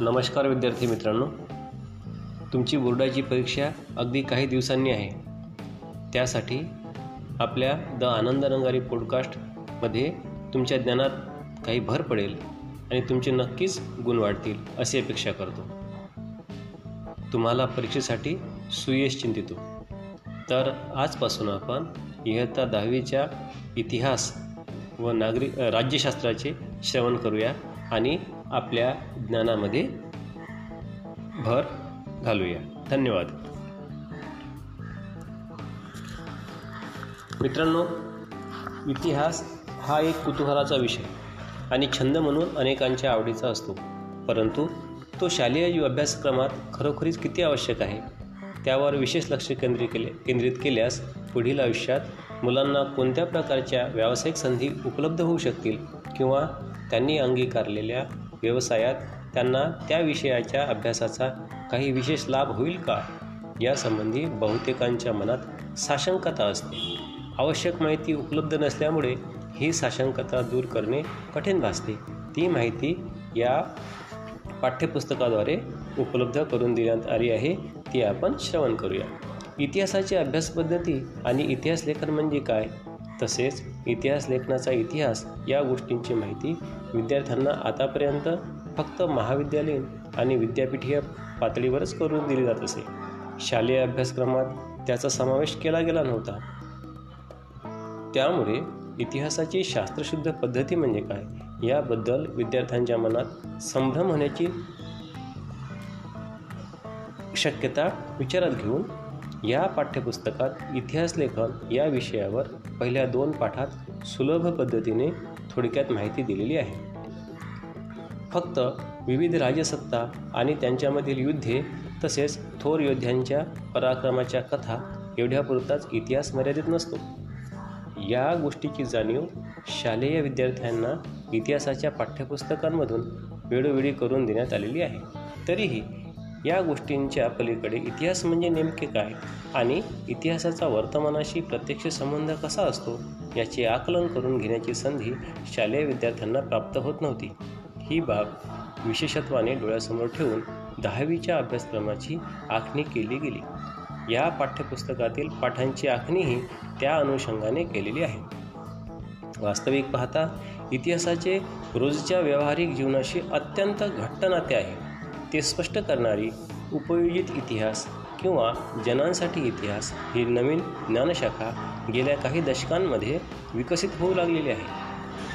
नमस्कार विद्यार्थी मित्रांनो. तुमची बोर्डाची परीक्षा अगदी काही दिवसांनी आहे. त्यासाठी आपल्या द आनंद रंगारी पॉडकास्टमध्ये तुमच्या ज्ञानात काही भर पडेल आणि तुमचे नक्कीच गुण वाढतील अशी अपेक्षा करतो. तुम्हाला परीक्षेसाठी सुयश चिंतितो. तर आजपासून आपण इयत्ता दहावीच्या इतिहास व नागरिक राज्यशास्त्राचे श्रवण करूया आणि आपल्या ज्ञानामध्ये भर घालूया. धन्यवाद. मित्रांनो इतिहास हा एक कुतूहलाचा विषय आणि छंद म्हणून अनेकांच्या आवडीचा असतो. परंतु तो शालेय अभ्यासक्रमात खरोखरीच किती आवश्यक आहे? त्यावर विशेष लक्ष केंद्रित केले केंद्रित केल्यास पुढील आयुष्यात मुलांना कोणत्या प्रकारच्या व्यावसायिक संधी उपलब्ध होऊ शकतील किंवा त्यांनी अंगीकारलेल्या व्यवसायात त्यांना त्या विषयाच्या अभ्यासाचा काही विशेष लाभ होईल का? यासंबंधी बहुतेकांच्या मनात साशंकता असते. आवश्यक माहिती उपलब्ध नसल्यामुळे ही साशंकता दूर करणे कठीण भासते. ती माहिती या पाठ्यपुस्तकाद्वारे उपलब्ध करून देण्यात आली आहे ती आपण श्रवण करूया. इतिहासाची अभ्यास पद्धती आणि इतिहास लेखन म्हणजे काय? तसेच इतिहास लेखनाचा इतिहास या गोष्टींची माहिती विद्यार्थ्यांना आतापर्यंत फक्त महाविद्यालयीन आणि विद्यापीठीय पातळीवरच करून दिली जात असे. शालेय अभ्यासक्रमात त्याचा समावेश केला गेला नव्हता. त्यामुळे इतिहासाची शास्त्रशुद्ध पद्धती म्हणजे काय याबद्दल विद्यार्थ्यांच्या मनात संभ्रम होण्याची शक्यता विचारात घेऊन या पाठ्यपुस्तकात इतिहास लेखन या विषयावर पहिल्या दोन पाठात सुलभ पद्धतीने थोडक्यात माहिती दिलेली आहे. फक्त विविध राजसत्ता आणि त्यांच्यामधील युद्धे तसेच थोर योद्ध्यांच्या पराक्रमाच्या कथा एवढ्यापुरताच इतिहास मर्यादित नसतो. या गोष्टीची जाणीव शालेय विद्यार्थ्यांना इतिहासाच्या पाठ्यपुस्तकांमधून वेळोवेळी करून देण्यात आलेली आहे. तरीही या गोष्टींच्या पलीकडे इतिहास म्हणजे नेमके काय? आणि इतिहासाचा वर्तमानाशी प्रत्यक्ष संबंध कसा असतो? याचे आकलन करून घेण्याची संधी शालेय विद्यार्थ्यांना प्राप्त होत नव्हती. ही बाब विशेषत्वाने डोळ्यासमोर ठेवून दहावीच्या अभ्यासक्रमाची आखणी केली गेली. या पाठ्यपुस्तकातील पाठांची आखणीही त्या अनुषंगाने केलेली आहे. वास्तविक पाहता इतिहासाचे रोजच्या व्यावहारिक जीवनाशी अत्यंत घट्ट नाते आहे. ते स्पष्ट करणारी उपयोजित इतिहास किंवा जनांसाठी इतिहास ही नवीन ज्ञानशाखा गेल्या काही दशकांमध्ये विकसित होऊ लागलेली आहे.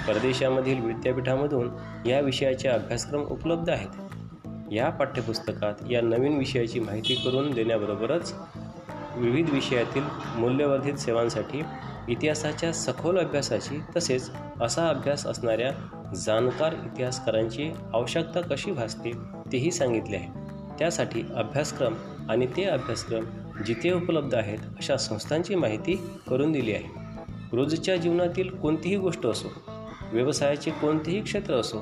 परदेशामधील विद्यापीठामधून या विषयाचे अभ्यासक्रम उपलब्ध आहेत. या पाठ्यपुस्तकात या नवीन विषयाची माहिती करून देण्याबरोबरच विविध विषयातील मूल्यवर्धित सेवांसाठी इतिहासाच्या सखोल अभ्यासाची तसेच असा अभ्यास असणाऱ्या जाणकार इतिहासकारांची आवश्यकता कशी भासते तेही सांगितले आहे त्यासाठी अभ्यासक्रम आणि ते अभ्यासक्रम जिथे उपलब्ध आहेत अशा संस्थांची माहिती करून दिली आहे. रोजच्या जीवनातील कोणतीही गोष्ट असो व्यवसायाचे कोणतेही क्षेत्र असो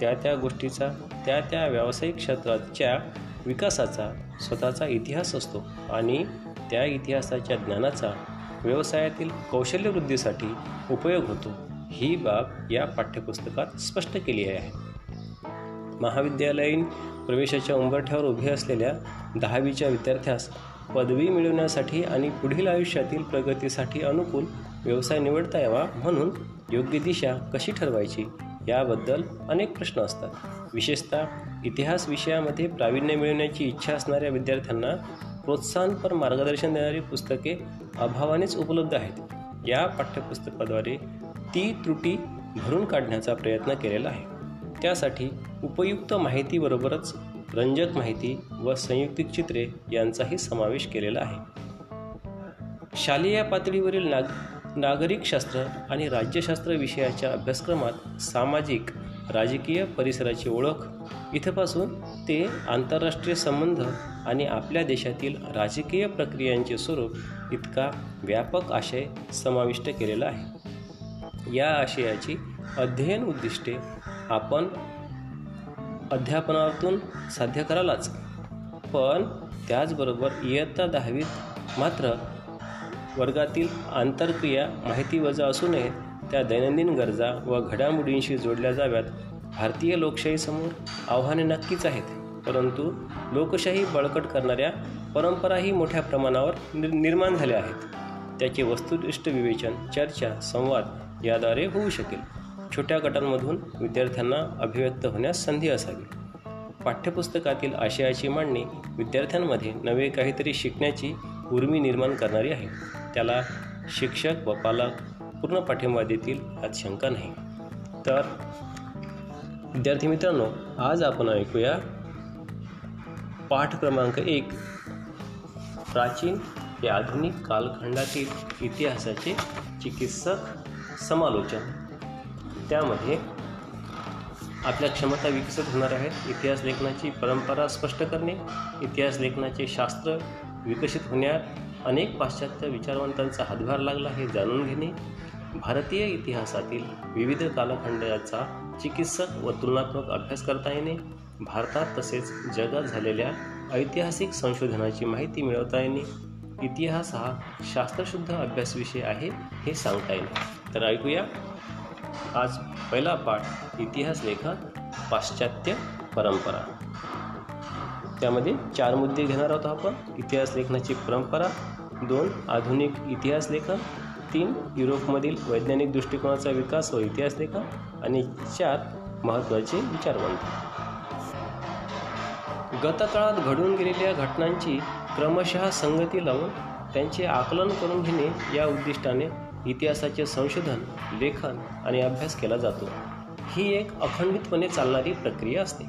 त्या त्या गोष्टीचा त्या त्या व्यावसायिक क्षेत्राच्या विकासाचा स्वतःचा इतिहास असतो आणि त्या इतिहासाच्या ज्ञानाचा व्यवसायातील कौशल्यवृद्धीसाठी उपयोग होतो. ही बाब या पाठ्यपुस्तकात स्पष्ट केली आहे. महाविद्यालयीन प्रवेशाच्या उंबरठ्यावर उभे असलेल्या दहावीच्या विद्यार्थ्यास पदवी मिळवण्यासाठी आणि पुढील आयुष्यातील प्रगतीसाठी अनुकूल व्यवसाय निवडता यावा म्हणून योग्य दिशा कशी ठरवायची याबद्दल अनेक प्रश्न असतात. विशेषतः इतिहास विषयामध्ये प्रावीण्य मिळवण्याची इच्छा असणाऱ्या विद्यार्थ्यांना प्रोत्साहनपर मार्गदर्शन देणारी पुस्तके अभावानेच उपलब्ध आहेत. या पाठ्यपुस्तकाद्वारे ती त्रुटी भरून काढण्याचा प्रयत्न केलेला आहे. त्यासाठी उपयुक्त माहितीबरोबरच रंजक माहिती व संयुक्तिक चित्रे यांचाही समावेश केलेला आहे. शालेय पातळीवरील नाग नागरिकशास्त्र आणि राज्यशास्त्र विषयाच्या अभ्यासक्रमात सामाजिक राजकीय परिसराची ओळख इथपासून ते आंतरराष्ट्रीय संबंध आणि आपल्या देशातील राजकीय प्रक्रियांचे स्वरूप इतका व्यापक आशय समाविष्ट केलेला आहे. या आशयाची अध्ययन उद्दिष्टे आपण अध्यापनातून साध्य करालाच पण त्याचबरोबर इयत्ता दहावीत मात्र वर्गातील आंतरक्रिया माहिती वजा असू नये त्या दैनंदिन गरजा व घडामोडींशी जोडल्या जाव्यात. भारतीय लोकशाहीसमोर आव्हाने नक्कीच आहेत परंतु लोकशाही बळकट करणाऱ्या परंपराही मोठ्या प्रमाणावर निर निर्माण झाल्या आहेत. त्याचे वस्तुनिष्ठ विवेचन चर्चा संवाद याद्वारे होऊ शकेल. छोट्या गटांमधून विद्यार्थ्यांना अभिव्यक्त होण्यास संधी असावी. पाठ्यपुस्तकातील आशयाची मांडणी विद्यार्थ्यांमध्ये नवे काहीतरी शिकण्याची उर्मी निर्माण करणारी आहे. त्याला शिक्षक व पालक पूर्ण पाठिंबा देतील यात शंका नाही. तर विद्यार्थी मित्रांनो आज आपण ऐकूया पाठ क्रमांक एक प्राचीन हे आधुनिक कालखंडातील इतिहासाचे चिकित्सक समालोचन. त्यामध्ये आपल्या क्षमता विकसित होणार आहेत. इतिहास लेखनाची परंपरा स्पष्ट करणे इतिहास लेखनाचे शास्त्र विकसित होण्यात अनेक पाश्चात्य विचारवंतांचा हातभार लागला हे जाणून घेणे. भारतीय इतिहासातील विविध कालखंडाचा चिकित्सक व तुलनात्मक अभ्यास करता येणे भारतात तसेच जगात झालेल्या ऐतिहासिक संशोधनाची माहिती मिळवता येणे. इतिहास हा शास्त्रशुद्ध अभ्यासविषय आहे हे सांगता येणे. तर ऐकूया. आज पहिला पाठ इतिहास लेखन पाश्चात्य परंपरा. त्यामध्ये चार मुद्दे घेणार आहोत आपण. इतिहास लेखनाची परंपरा दोन आधुनिक इतिहास लेखन तीन युरोपमधील वैज्ञानिक दृष्टिकोनाचा विकास व इतिहास लेखन आणि चार महत्त्वाचे विचारवंत. गतकाळात घडून गेलेल्या घटनांची क्रमशः संगती लावून त्यांचे आकलन करून घेणे या उद्दिष्टाने इतिहासाचे संशोधन लेखन आणि अभ्यास केला जातो. ही एक अखंडितपणे चालणारी प्रक्रिया असते.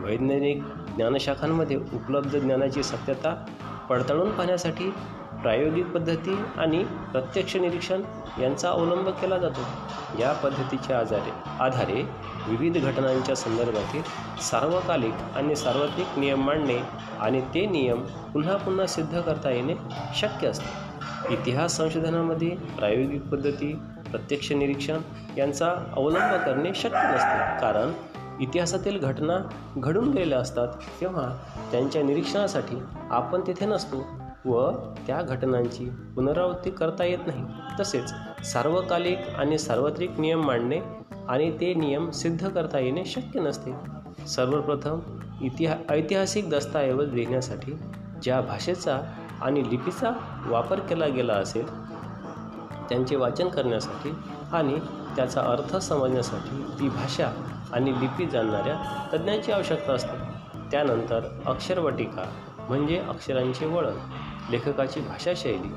वैज्ञानिक ज्ञानशाखांमध्ये उपलब्ध ज्ञानाची सत्यता पडताळून पाहण्यासाठी प्रायोगिक पद्धती आणि प्रत्यक्ष निरीक्षण यांचा अवलंब केला जातो. या पद्धतीच्या आधारे आधारे विविध घटनांच्या संदर्भातील सार्वकालिक आणि सार्वत्रिक नियम मांडणे आणि ते नियम पुन्हा पुन्हा सिद्ध करता येणे शक्य असते. इतिहास संशोधनामध्ये प्रायोगिक पद्धती प्रत्यक्ष निरीक्षण यांचा अवलंब करणे शक्य नसते. कारण इतिहासातील घटना घडून गेलेल्या असतात तेव्हा त्यांच्या निरीक्षणासाठी आपण तेथे नसतो व त्या घटनांची पुनरावृत्ती करता येत नाही. तसेच सार्वकालिक आणि सार्वत्रिक नियम मांडणे आणि ते नियम सिद्ध करता येणे शक्य नसते. सर्वप्रथम इतिहा ऐतिहासिक दस्तऐवज लिहिण्यासाठी ज्या भाषेचा आणि लिपीचा वापर केला गेला असेल त्यांचे वाचन करण्यासाठी आणि त्याचा अर्थ समजण्यासाठी ती भाषा आणि लिपी जाणणाऱ्या तज्ज्ञांची आवश्यकता असते. त्यानंतर अक्षरवटिका म्हणजे अक्षरांचे वळण लेखकाची भाषाशैली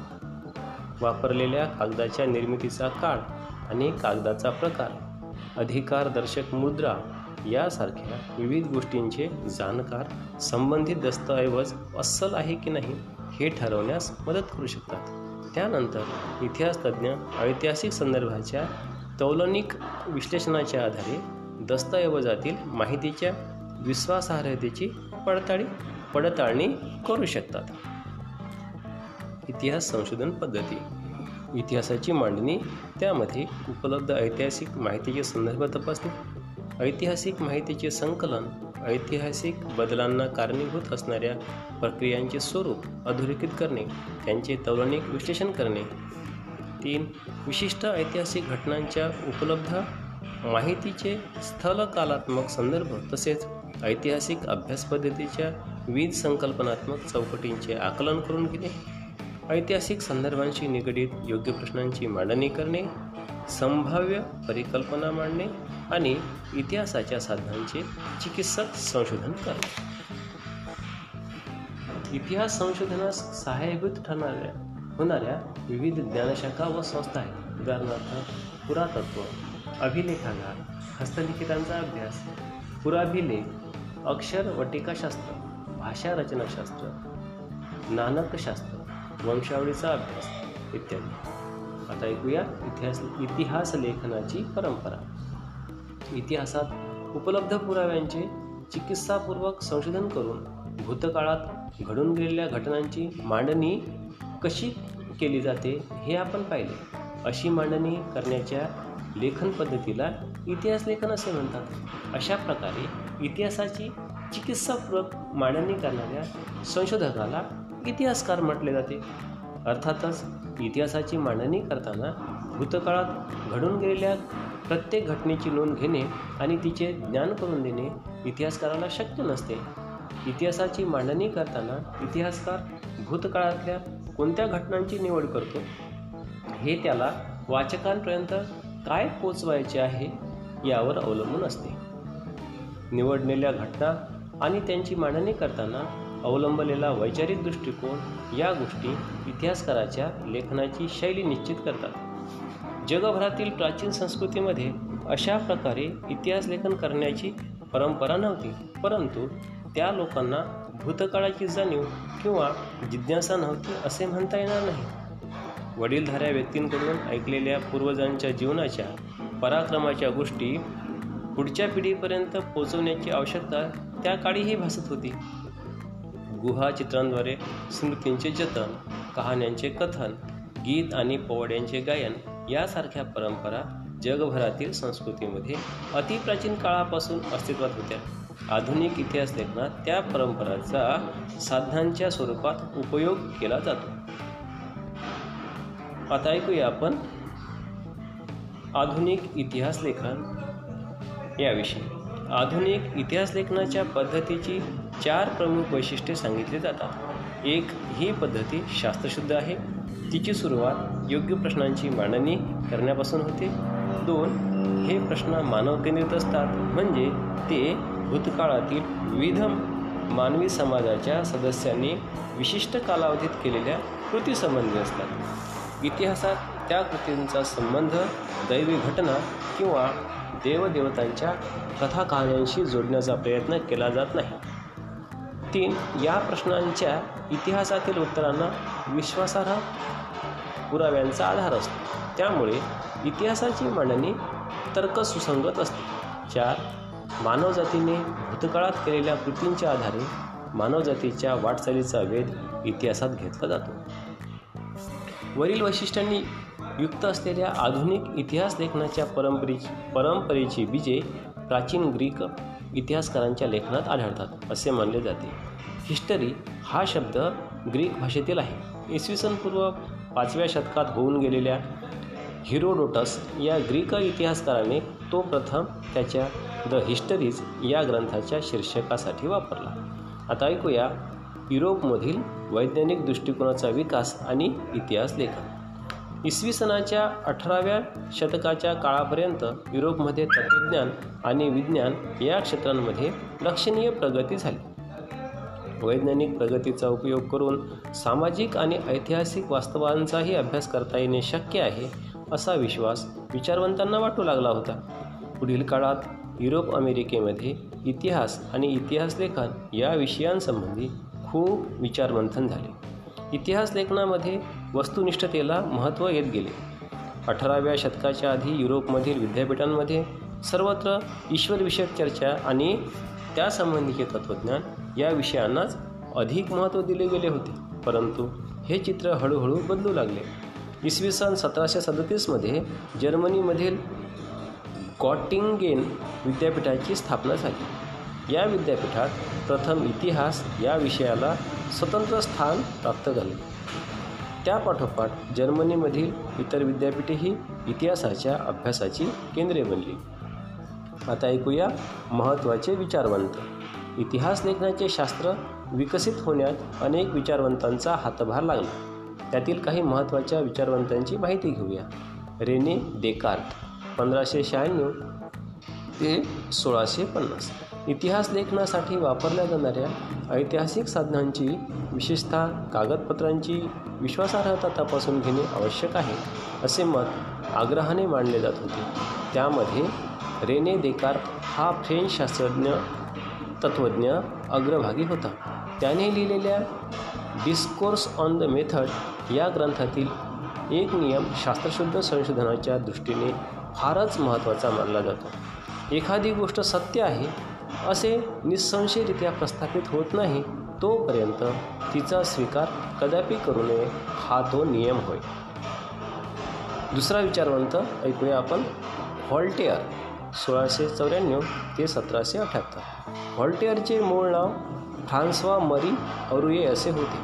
वापरलेल्या कागदाच्या निर्मितीचा काळ आणि कागदाचा प्रकार अधिकारदर्शक मुद्रा यासारख्या विविध गोष्टींचे जाणकार संबंधित दस्तऐवज अस्सल आहे की नाही हे ठरवण्यास मदत करू शकतात. त्यानंतर इतिहासतज्ञ ऐतिहासिक संदर्भाच्या तौलनिक विश्लेषणाच्या आधारे दस्तऐवजातील माहितीच्या विश्वासार्हतेची पडताळी पडताळणी करू शकतात. इतिहास संशोधन पद्धती. इतिहासाची मांडणी त्यामध्ये उपलब्ध ऐतिहासिक माहितीचे संदर्भ तपासणे ऐतिहासिक माहितीचे संकलन ऐतिहासिक बदलांना कारणीभूत असणाऱ्या प्रक्रियांचे स्वरूप अधोरेखित करणे त्यांचे तौलनिक विश्लेषण करणे. तीन विशिष्ट ऐतिहासिक घटनांच्या उपलब्ध माहितीचे स्थलकालात्मक संदर्भ तसेच ऐतिहासिक अभ्यास पद्धतीच्या विविध संकल्पनात्मक चौकटींचे आकलन करून घेणे. ऐतिहासिक संदर्भांशी निगडीत योग्य प्रश्नांची मांडणी करणे. संभाव्य परिकल्पना मांडणे. आणि इतिहासाच्या साधनांचे चिकित्सक संशोधन करणे इतिहास संशोधनास सहाय्यभूत ठरणाऱ्या होणाऱ्या विविध ज्ञानशाखा व संस्था आहेत. उदाहरणार्थ पुरातत्व अभिलेखागार हस्तलिखितांचा अभ्यास पुराभिलेख अक्षर व टीकाशास्त्र भाषा रचनाशास्त्र नानकशास्त्र वंशावळीचा अभ्यास इत्यादी. आता ऐकूया इतिहास इतिहास लेखनाची परंपरा. इतिहासात उपलब्ध पुराव्यांचे चिकित्सापूर्वक संशोधन करून भूतकाळात घडून गेलेल्या घटनांची मांडणी कशी केली जाते हे आपण पाहिले. अशी मांडणी करण्याच्या लेखन पद्धतीला इतिहास लेखन असे म्हणतात. अशा प्रकारे इतिहासाची चिकित्सापूर्वक मांडणी करणाऱ्या संशोधकाला इतिहासकार म्हटले जाते. अर्थातच इतिहासाची मांडणी करताना भूतकाळात घडून गेलेल्या प्रत्येक घटनेची नोंद घेणे आणि तिचे ज्ञान करून देणे इतिहासकाराला शक्य नसते. इतिहासाची मांडणी करताना इतिहासकार भूतकाळातल्या कोणत्या घटनांची निवड करतो? हे त्याला वाचकांपर्यंत काय पोचवायचे आहे यावर अवलंबून असते. निवडलेल्या घटना आणि त्यांची मांडणी करताना अवलंबलेला वैचारिक दृष्टिकोन या गोष्टी इतिहासकाराच्या लेखनाची शैली निश्चित करतात. जगभरातील प्राचीन संस्कृतीमध्ये अशा प्रकारे इतिहास लेखन करण्याची परंपरा नव्हती. परंतु त्या लोकांना भूतकाळाची जाणीव किंवा जिज्ञासा नव्हती असे म्हणता येणार नाही. वडीलधाऱ्या व्यक्तींकडून ऐकलेल्या पूर्वजांच्या जीवनाच्या पराक्रमाच्या गोष्टी पुढच्या पिढीपर्यंत पोचवण्याची आवश्यकता त्या काळीही भासत होती. गुहा चित्रांद्वारे स्मृतींचे जतन कहाण्यांचे कथन गीत आणि पोवाड्यांचे गायन यासारख्या परंपरा जगभरातील संस्कृतीमध्ये अतिप्राचीन काळापासून अस्तित्वात होत्या. आधुनिक इतिहास लेखनात त्या परंपराचा साधनांच्या स्वरूपात उपयोग केला जातो. आता ऐकूया आपण आधुनिक इतिहास लेखन याविषयी. आधुनिक इतिहास लेखनाच्या पद्धतीची चार प्रमुख वैशिष्ट्ये सांगितली जातात. एक ही पद्धती शास्त्रशुद्ध आहे. तिची सुरुवात योग्य प्रश्नांची मांडणी करण्यापासून होते. दोन हे प्रश्न मानवकेंद्रित असतात. म्हणजे ते भूतकाळातील विविध मानवी समाजाच्या सदस्यांनी विशिष्ट कालावधीत केलेल्या कृतीसंबंधी असतात. इतिहासात त्या कृतींचा संबंध दैवी घटना किंवा देवदेवतांच्या कथा कहाण्यांशी जोडण्याचा प्रयत्न केला जात नाही. तीन या प्रश्नांच्या इतिहासातील उत्तरांना विश्वासार्ह पुराव्यांचा आधार असतो. त्यामुळे इतिहासाची मांडणी तर्कसुसंगत असते. चार मानवजातीने भूतकाळात केलेल्या कृतींच्या आधारे मानवजातीच्या वाटचालीचा वेध इतिहासात घेतला जातो. वरील वैशिष्ट्यांनी युक्त असलेल्या आधुनिक इतिहास लेखनाच्या परंपरे परंपरेची बीजे प्राचीन ग्रीक इतिहासकारांच्या लेखनात आढळतात असे मानले जाते. हिस्टरी हा शब्द ग्रीक भाषेतील आहे. इसवी सन पूर्व पाचव्या शतकात होऊन गेलेल्या हिरोडोटस या ग्रीक इतिहासकाराने तो प्रथम त्याच्या द हिस्टरीज या ग्रंथाच्या शीर्षकासाठी वापरला. आता ऐकूया युरोपमधील वैज्ञानिक दृष्टिकोनाचा विकास आणि इतिहास लेखन. इसवी सनाच्या अठराव्या शतकाच्या काळापर्यंत युरोपमध्ये तत्त्वज्ञान आणि विज्ञान या क्षेत्रांमध्ये लक्षणीय प्रगती झाली. वैज्ञानिक प्रगतीचा उपयोग करून सामाजिक आणि ऐतिहासिक वास्तवांचाही अभ्यास करता येणे शक्य आहे असा विश्वास विचारवंतांना वाटू लागला होता. पुढील काळात युरोप अमेरिकेमध्ये इतिहास आणि इतिहास लेखन या विषयांसंबंधी खूप विचारमंथन झाले. इतिहास लेखनामध्ये वस्तुनिष्ठतेला महत्त्व येत गेले. अठराव्या शतकाच्या आधी युरोपमधील विद्यापीठांमध्ये सर्वत्र ईश्वरविषयक चर्चा आणि त्यासंबंधीचे तत्त्वज्ञान या विषयांनाच अधिक महत्त्व दिले गेले होते. परंतु हे चित्र हळूहळू बदलू लागले. इसवी सन सतराशे सदतीसमध्ये जर्मनीमधील गॉटिंगेन विद्यापीठाची स्थापना झाली. या विद्यापीठात प्रथम इतिहास या विषयाला स्वतंत्र स्थान प्राप्त झाले. त्यापाठोपाठ जर्मनीमधील इतर विद्यापीठेही इतिहासाच्या अभ्यासाची केंद्रे बनली. आता ऐकूया महत्त्वाचे विचारवंत. इतिहास लेखनाचे शास्त्र विकसित होण्यात अनेक विचारवंतांचा हातभार लागला. त्यातील काही महत्त्वाच्या विचारवंतांची माहिती घेऊया. रेने देकार्ट पंधराशे शहाण्णव ते सोळाशे पन्नास. इतिहास लेखनासाठी वापरल्या जाणाऱ्या ऐतिहासिक साधनांची विशेषतः कागदपत्रांची विश्वासार्हता तपासून घेणे आवश्यक आहे असे मत आग्रहाने मांडले जात होते. त्यामध्ये रेने देकार हा फ्रेंच शास्त्रज्ञ तत्त्वज्ञ अग्रभागी होता. त्याने लिहिलेल्या डिस्कोर्स ऑन द मेथड या ग्रंथातील एक नियम शास्त्रशुद्ध संशोधनाच्या दृष्टीने फारच महत्त्वाचा मानला जातो. एखादी गोष्ट सत्य आहे असे निसंशयरित्या प्रस्थापित होत नाही तोपर्यंत तिचा स्वीकार कदापि करू नये हा तो नियम होय. दुसरा विचारवंत ऐकूया आपण हॉल्टेअर. सोळाशे चौऱ्याण्णव ते सतराशे अठ्ठ्याहत्तर व्हॉल्टेअरचे मूळ नाव फ्रान्सवा मरी अरुये असे होते.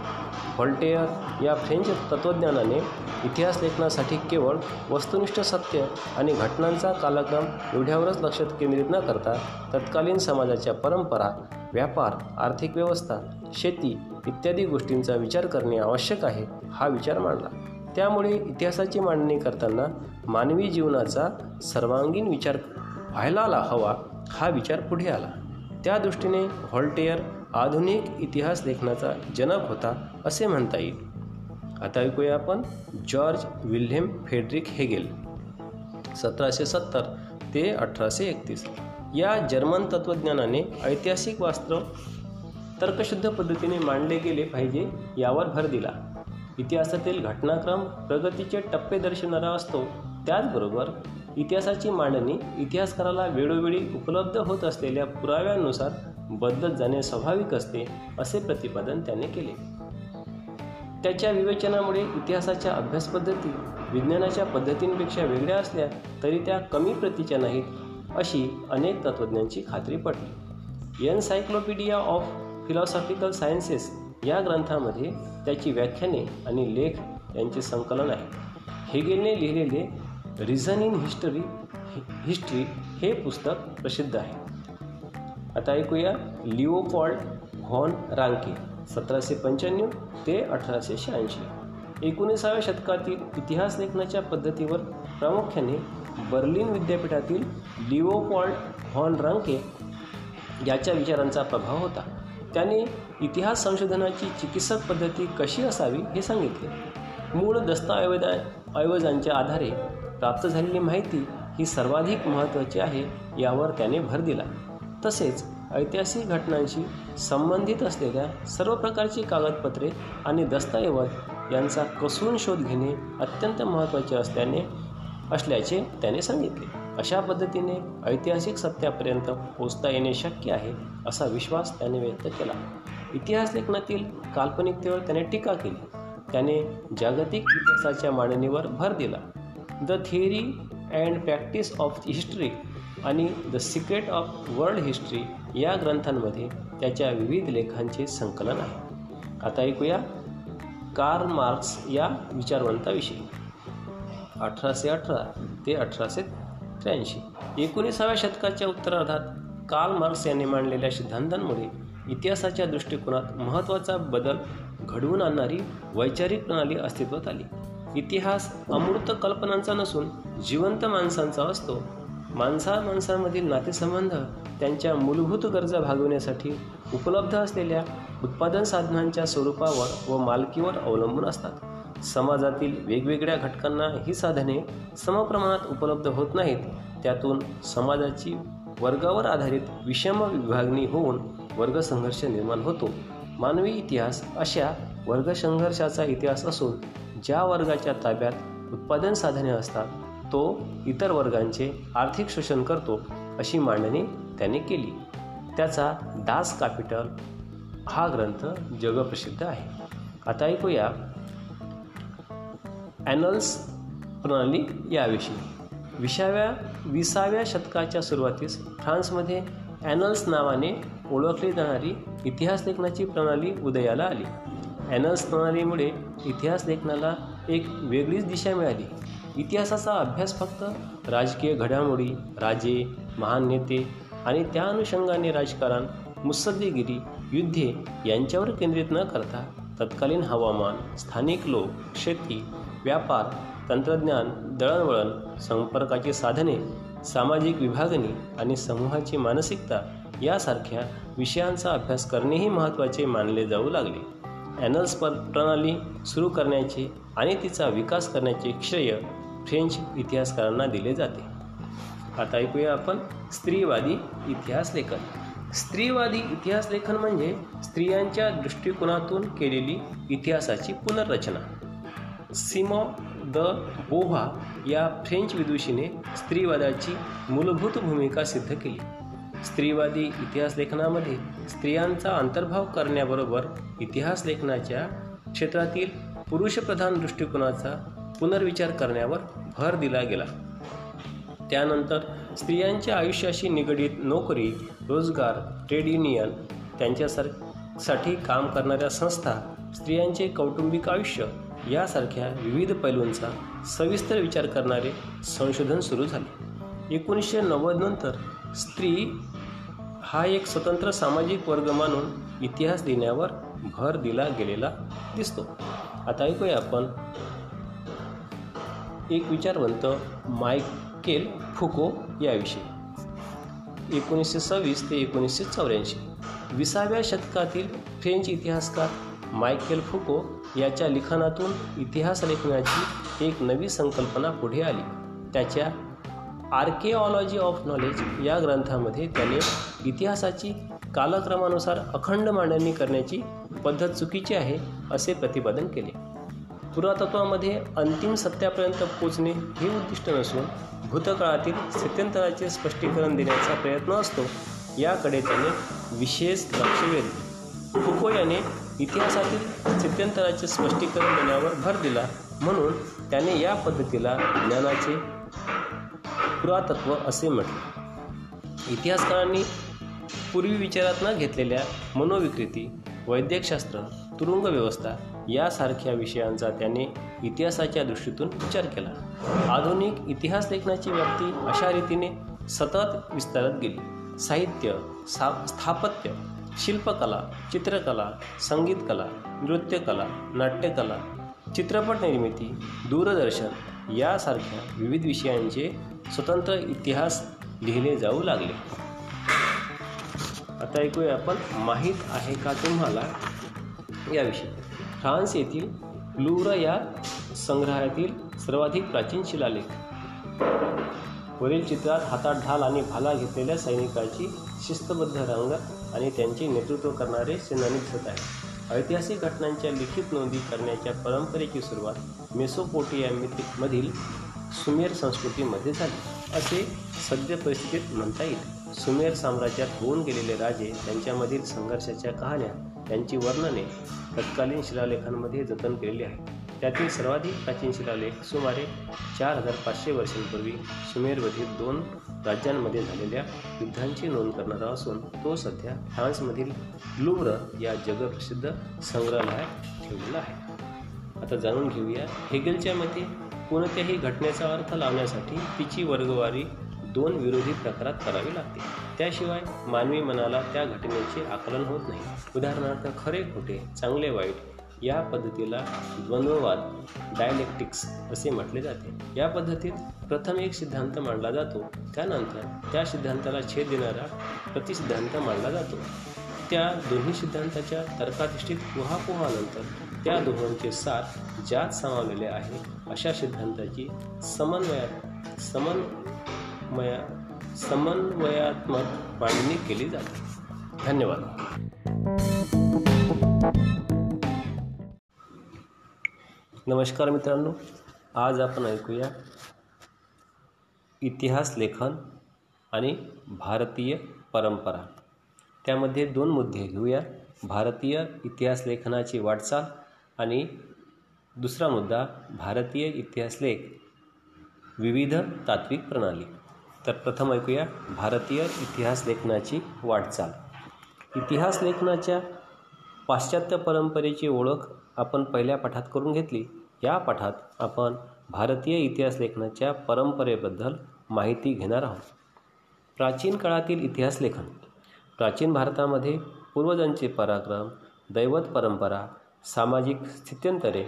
व्हॉल्टेअर या फ्रेंच तत्त्वज्ञानाने इतिहास लेखनासाठी केवळ वस्तुनिष्ठ सत्य आणि घटनांचा कालक्रम एवढ्यावरच लक्ष केंद्रित न करता तत्कालीन समाजाच्या परंपरा व्यापार आर्थिक व्यवस्था शेती इत्यादी गोष्टींचा विचार करणे आवश्यक आहे हा विचार मांडला. त्यामुळे इतिहासाची मांडणी करताना मानवी जीवनाचा सर्वांगीण विचार व्हायला हवा हा विचार पुढे आला. त्या दृष्टीने व्हॉल्टेअर आधुनिक इतिहास लेखनाचा जनक होता असे म्हणता येईल. आता ऐकूया आपण जॉर्ज विल्हेम फेडरिक हेगेल. सतराशे सत्तर ते अठराशे एकतीस. या जर्मन तत्त्वज्ञानाने ऐतिहासिक वास्तव तर्कशुद्ध पद्धतीने मांडले गेले पाहिजे यावर भर दिला. इतिहासातील घटनाक्रम प्रगतीचे टप्पे दर्शवणारा असतो. त्याचबरोबर इतिहासाची मांडणी इतिहासकाराला वेळोवेळी उपलब्ध होत असलेल्या पुराव्यानुसार बदलत जाणे स्वाभाविक असते असे प्रतिपादन त्याने केले. त्याच्या विवेचनामुळे इतिहासाच्या अभ्यासपद्धती विज्ञानाच्या पद्धतींपेक्षा वेगळ्या असल्या तरी त्या कमी प्रतीच्या नाहीत अशी अनेक तत्त्वज्ञांची खात्री पडली एनसायक्लोपीडिया ऑफ फिलॉसॉफिकल सायन्सेस या ग्रंथामध्ये त्याची व्याख्याने आणि लेख यांचे संकलन आहे. हेगेलने लिहिलेले रिझन इन हिस्टरी हिस्ट्री हे पुस्तक प्रसिद्ध आहे. आता ऐकूया लिओपॉल्ड व्हॉन रांके सतराशे पंच्याण्णव ते अठराशे शहाऐंशी. एकोणीसाव्या शतकातील इतिहास लेखनाच्या पद्धतीवर प्रामुख्याने बर्लिन विद्यापीठातील लिओपॉल्ड व्हॉन रांके याच्या विचारांचा प्रभाव होता. त्याने इतिहास संशोधनाची चिकित्सक पद्धती कशी असावी हे सांगितले. मूळ दस्तऐवजा ऐवजांच्या आधारे प्राप्त झालेली माहिती ही सर्वाधिक महत्त्वाची आहे यावर त्याने भर दिला. तसेच ऐतिहासिक घटनांशी संबंधित असलेल्या सर्व प्रकारची कागदपत्रे आणि दस्तऐवज यांचा कसून शोध घेणे अत्यंत महत्त्वाचे असल्याने असल्याचे त्याने सांगितले. अशा पद्धतीने ऐतिहासिक सत्यापर्यंत पोचता येणे शक्य आहे असा विश्वास त्याने व्यक्त केला. इतिहास लेखनातील काल्पनिकतेवर त्याने टीका केली. त्याने जागतिक इतिहासाच्या मांडणीवर भर दिला. The theory and practice of history आणि the secret of world history या ग्रंथांमध्ये त्याच्या विविध लेखांचे संकलन आहे. आता ऐकूया कार्ल मार्क्स या विचारवंताविषयी. अठराशे अठरा ते अठराशे त्र्याऐंशी. एकोणीसाव्या शतकाच्या उत्तरार्धात कार्ल मार्क्स यांनी मांडलेल्या सिद्धांतांमुळे इतिहासाच्या दृष्टिकोनात महत्त्वाचा बदल घडवून आणणारी वैचारिक प्रणाली अस्तित्वात आली. इतिहास अमूर्त कल्पनांचा नसून जिवंत माणसांचा असतो. माणसा माणसांमधील नातेसंबंध त्यांच्या मूलभूत गरजा भागविण्यासाठी उपलब्ध असलेल्या उत्पादन साधनांच्या स्वरूपावर व मालकीवर अवलंबून असतात. समाजातील वेगवेगळ्या घटकांना ही साधने समप्रमाणात उपलब्ध होत नाहीत. त्यातून समाजाची वर्गावर आधारित विषम विभागणी होऊन वर्गसंघर्ष निर्माण होतो. मानवी इतिहास अशा वर्गसंघर्षाचा इतिहास असून ज्या वर्गाच्या ताब्यात उत्पादन साधने असतात तो इतर वर्गांचे आर्थिक शोषण करतो अशी मांडणी त्याने केली. त्याचा दास कॅपिटल हा ग्रंथ जगप्रसिद्ध आहे. आता ऐकूया ॲनल्स प्रणाली याविषयी. विसाव्या विसाव्या शतकाच्या सुरुवातीस फ्रान्समध्ये ॲनल्स नावाने ओळखली जाणारी इतिहास लेखनाची प्रणाली उदयाला आली. ॲनल्स प्रणालीमुळे इतिहास लेखनाला एक वेगळीच दिशा मिळाली. इतिहासाचा अभ्यास फक्त राजकीय घडामोडी राजे महान नेते आणि त्या अनुषंगाने राजकारण मुत्सद्देगिरी युद्धे यांच्यावर केंद्रित न करता तत्कालीन हवामान स्थानिक लोक शेती व्यापार तंत्रज्ञान दळणवळण संपर्काची साधने सामाजिक विभागणी आणि समूहाची मानसिकता यासारख्या विषयांचा अभ्यास करणेही महत्त्वाचे मानले जाऊ लागले. ॲनल्स प्रणाली सुरू करण्याचे आणि तिचा विकास करण्याचे श्रेय फ्रेंच इतिहासकारांना दिले जाते. आता ऐकूया आपण स्त्रीवादी इतिहास लेखन. स्त्रीवादी इतिहास लेखन म्हणजे स्त्रियांच्या दृष्टिकोनातून केलेली इतिहासाची पुनर्रचना. सिमो द बोव्हा या फ्रेंच विदुषीने स्त्रीवादाची मूलभूत भूमिका सिद्ध केली. स्त्रीवादी इतिहास लेखनामध्ये स्त्रियांचा अंतर्भाव करण्याबरोबर इतिहास लेखनाच्या क्षेत्रातील पुरुषप्रधान दृष्टिकोनाचा पुनर्विचार करण्यावर भर दिला गेला. त्यानंतर स्त्रियांच्या आयुष्याशी निगडीत नोकरी रोजगार ट्रेड युनियन त्यांच्यासाठी काम करणाऱ्या संस्था स्त्रियांचे कौटुंबिक आयुष्य यासारख्या विविध पैलूंचा सविस्तर विचार करणारे संशोधन सुरू झाले. एकोणीसशे नव्वद नंतर स्त्री हा एक स्वतंत्र सामाजिक वर्ग मानून इतिहास लिहिण्यावर भर दिला गेलेला दिसतो. आता ऐकूया आपण. एक विचारवंत मायकेल फुको याविषयी. एकोणीसशे सव्वीस ते एकोणीसशे चौऱ्याऐंशी. विसाव्या शतकातील फ्रेंच इतिहासकार मायकेल फुको याच्या लिखाणातून इतिहास लेखनाची एक नवी संकल्पना पुढे आली. त्याच्या आर्केओलॉजी ऑफ नॉलेज या ग्रंथामध्ये त्याने इतिहासाची कालक्रमानुसार अखंड मांडणी करण्याची पद्धत चुकीची आहे असे प्रतिपादन केले. पुरातत्वामध्ये अंतिम सत्यापर्यंत पोचणे हे उद्दिष्ट नसून भूतकाळातील स्थित्यंतराचे स्पष्टीकरण देण्याचा प्रयत्न असतो याकडे त्याने विशेष लक्ष वेधले. फुको याने इतिहासातील स्थित्यंतराचे स्पष्टीकरण देण्यावर भर दिला म्हणून त्याने या पद्धतीला ज्ञानाचे पुरातत्व असे म्हटले. इतिहासकारांनी पूर्वी विचारात न घेतलेल्या मनोविकृती वैद्यकशास्त्र तुरुंग व्यवस्था यासारख्या विषयांचा त्याने इतिहासाच्या दृष्टीतून विचार केला. आधुनिक इतिहास लेखनाची व्याप्ती अशा रीतीने सतत विस्तारत गेली. साहित्य सा स्थापत्य शिल्पकला चित्रकला संगीतकला नृत्यकला नाट्यकला चित्रपट निर्मिती दूरदर्शन यासारख्या विविध विषयांचे स्वतंत्र इतिहास लिहिले जाऊ लागले. आता ऐकूया आपण माहीत आहे का तुम्हाला? याविषयी. फ्रान्स येथील लूर या संग्रहातील सर्वाधिक प्राचीन शिलालेख. वरील चित्रात हातात ढाल आणि भाला घेतलेल्या सैनिकाची शिस्तबद्ध रंग आणि त्यांचे नेतृत्व करणारे सेनानी दिसत आहे ऐतिहासिक घटनांच्या लिखित नोंदी करण्याच्या परंपरेची सुरुवात मेसोपोटियामधील सुमेर संस्कृतीमध्ये झाली. असे सद्य परिस्थितीत म्हणता येईल. सुमेर साम्राज्यात होऊन गेलेले राजे त्यांच्यामधील संघर्षाच्या कहाण्या त्यांची वर्णने तत्कालीन शिलालेखांमध्ये जतन केलेली आहेत. त्यातील सर्वाधिक प्राचीन शिलालेख सुमारे चार हजार पाचशे वर्षांपूर्वी सुमेरमधील दोन राज्यांमध्ये झालेल्या युद्धांची नोंद करणारा असून तो सध्या फ्रान्समधील लुव्र या जगप्रसिद्ध संग्रहालयात ठेवलेला आहे. आता जाणून घेऊया हेगलच्या मते कोणत्याही घटनेचा अर्थ लावण्यासाठी तिची वर्गवारी दोन विरोधी प्रकारात करावी लागते. त्याशिवाय मानवी मनाला त्या घटनेचे आकलन होत नाही. उदाहरणार्थ खरे खोटे चांगले वाईट या पद्धतीला द्वंद्ववाद डायलेक्टिक्स असे म्हटले जाते. या पद्धतीत प्रथम एक सिद्धांत मांडला जातो. त्यानंतर त्या सिद्धांताला छेद देणारा प्रतिसिद्धांत मांडला जातो. त्या दोन्ही सिद्धांताच्या तर्काधिष्ठित उहापोहानंतर त्या दोघांचे सार ज्यात सामावलेले आहे अशा सिद्धांताची समन्वयात समन्वया समन्वयात्मक मांडणी केली जाते. धन्यवाद. नमस्कार मित्रांनो आज आपण ऐकूया इतिहास लेखन आणि भारतीय परंपरा. त्यामध्ये दोन मुद्दे घेऊया. भारतीय इतिहास लेखनाची वाटचाल आणि दुसरा मुद्दा भारतीय इतिहास लेख विविध तात्विक प्रणाली. तर प्रथम ऐकूया भारतीय इतिहास लेखनाची वाटचाल. इतिहास लेखनाच्या पाश्चात्य परंपरेची ओळख आपण पहिल्या पाठात करून घेतली. या पाठात आपण भारतीय इतिहास लेखनाच्या परंपरेबद्दल माहिती घेणार आहोत. प्राचीन काळातील इतिहास लेखन प्राचीन भारतामध्ये पूर्वजांचे पराक्रम दैवत परंपरा सामाजिक स्थित्यंतरे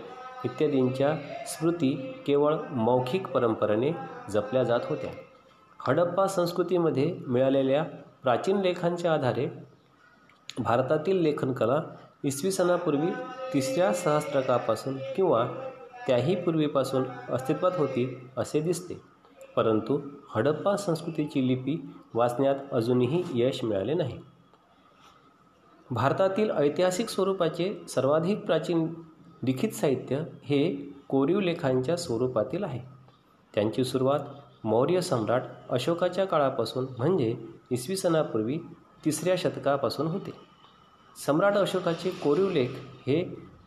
इत्यादींच्या स्मृती केवळ मौखिक परंपरेने जपल्या जात होत्या. हडप्पा संस्कृतीमध्ये मिळालेल्या प्राचीन लेखांच्या आधारे भारतातील लेखनकला इसवी सणापूर्वी तिसऱ्या सहस्त्रकापासून किंवा त्याही पूर्वीपासून अस्तित्वात होती असे दिसते. परंतु हडप्पा संस्कृतीची लिपी वाचण्यात अजूनही यश मिळाले नाही. भारतातील ऐतिहासिक स्वरूपाचे सर्वाधिक प्राचीन लिखित साहित्य हे कोरीव लेखांच्या स्वरूपातील आहे. त्यांची सुरुवात मौर्य सम्राट अशोकाच्या काळापासून म्हणजे इसवी सणापूर्वी तिसऱ्या शतकापासून होते. सम्राट अशोकाचे कोरीव लेख हे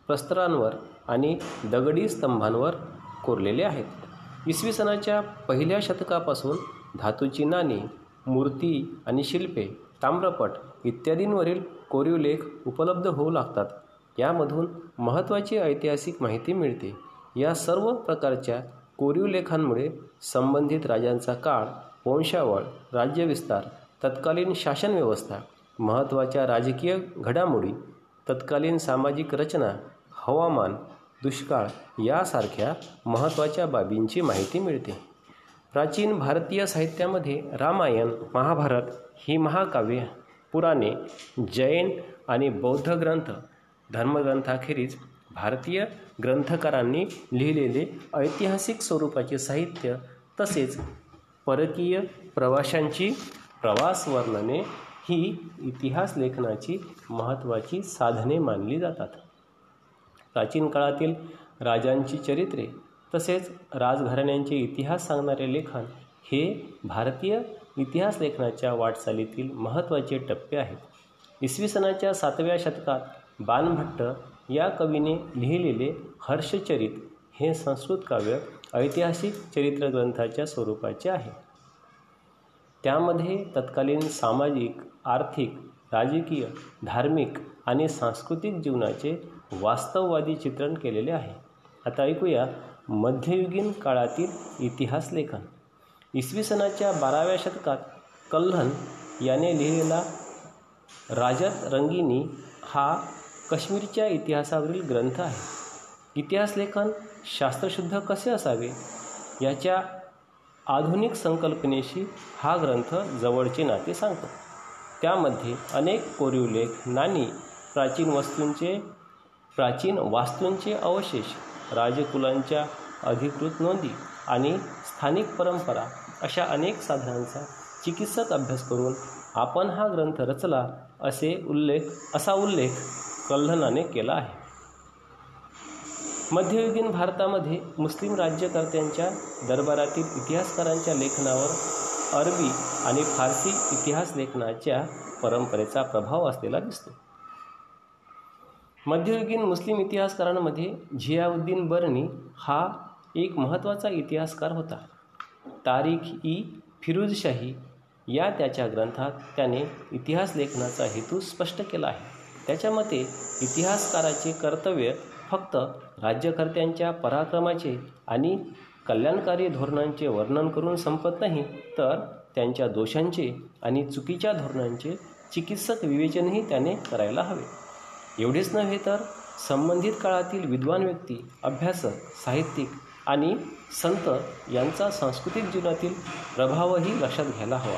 प्रस्तरांवर आणि दगडी स्तंभांवर कोरलेले आहेत. इसवी सणाच्या पहिल्या शतकापासून धातूची नाणी मूर्ती आणि शिल्पे ताम्रपट इत्यादींवरील कोरीव लेख उपलब्ध होऊ लागतात. यामधून महत्त्वाची ऐतिहासिक माहिती मिळते. या सर्व प्रकारच्या कोरीव लेखांमुळे संबंधित राजांचा काळ वंशावळ राज्यविस्तार तत्कालीन शासनव्यवस्था महत्त्वाच्या राजकीय घडामोडी तत्कालीन सामाजिक रचना हवामान दुष्काळ यासारख्या महत्त्वाच्या बाबींची माहिती मिळते. प्राचीन भारतीय साहित्यामध्ये रामायण महाभारत ही महाकाव्ये पुराणे जैन आणि बौद्ध ग्रंथ धर्मग्रंथाखेरीज भारतीय ग्रंथकारांनी लिहिलेले ऐतिहासिक स्वरूपाचे साहित्य तसेच परकीय प्रवाशांची प्रवास वर्णने ही इतिहास लेखनाची महत्त्वाची साधने मानली जातात. प्राचीन काळातील राजांची चरित्रे तसेच राजघराण्यांचे इतिहास सांगणारे लेखन हे भारतीय इतिहास लेखनाच्या वाटचालीतील महत्त्वाचे टप्पे आहेत. इसवी सनाच्या सातव्या शतकात बाणभट्ट या कवीने लिहिलेले हर्षचरित हे संस्कृत काव्य ऐतिहासिक चरित्र ग्रंथाच्या स्वरूपाचे आहे. त्यामध्ये तत्कालीन सामाजिक आर्थिक राजकीय धार्मिक आणि सांस्कृतिक जीवनाचे वास्तववादी चित्रण केलेले आहे. आता ऐकूया मध्ययुगीन काळातील इतिहास लेखन. इसवी सनाच्या बाराव्या शतकात कल्हण याने लिहिलेला राजत रंगिनी हा काश्मीरच्या इतिहासावरील ग्रंथ आहे. इतिहास लेखन शास्त्रशुद्ध कसे असावे? याच्या आधुनिक संकल्पनेशी हा ग्रंथ जवळचे नाते सांगतो. त्यामध्ये अनेक कोरीवलेख नाणी प्राचीन वस्तूंचे प्राचीन वास्तूंचे अवशेष राजकुलांच्या अधिकृत नोंदी आणि स्थानिक परंपरा अशा अनेक साधनांचा चिकित्सक अभ्यास करून आपण हा ग्रंथ रचला असे उल्लेख असा उल्लेख कल्हनाने केला आहे. मध्ययुगीन भारतामध्ये मुस्लिम राज्यकर्त्यांच्या दरबारातील इतिहासकारांच्या लेखनावर अरबी आणि फारसी इतिहास लेखनाच्या परंपरेचा प्रभाव असलेला दिसतो. मध्ययुगीन मुस्लिम इतिहासकारांमध्ये झियाउद्दीन बर्नी हा एक महत्त्वाचा इतिहासकार होता. तारीख ई फिरोजशाही या त्याच्या ग्रंथात त्याने इतिहास लेखनाचा हेतू स्पष्ट केला आहे. त्याच्या मते इतिहासकाराचे कर्तव्य फक्त राज्यकर्त्यांच्या पराक्रमाचे आणि कल्याणकारी धोरणांचे वर्णन करून संपत नाही तर त्यांच्या दोषांचे आणि चुकीच्या धोरणांचे चिकित्सक विवेचनही त्याने करायला हवे. एवढेच नव्हे तर संबंधित काळातील विद्वान व्यक्ती अभ्यासक साहित्यिक आणि संत यांचा सांस्कृतिक जीवनातील प्रभावही लक्षात घ्यायला हवा.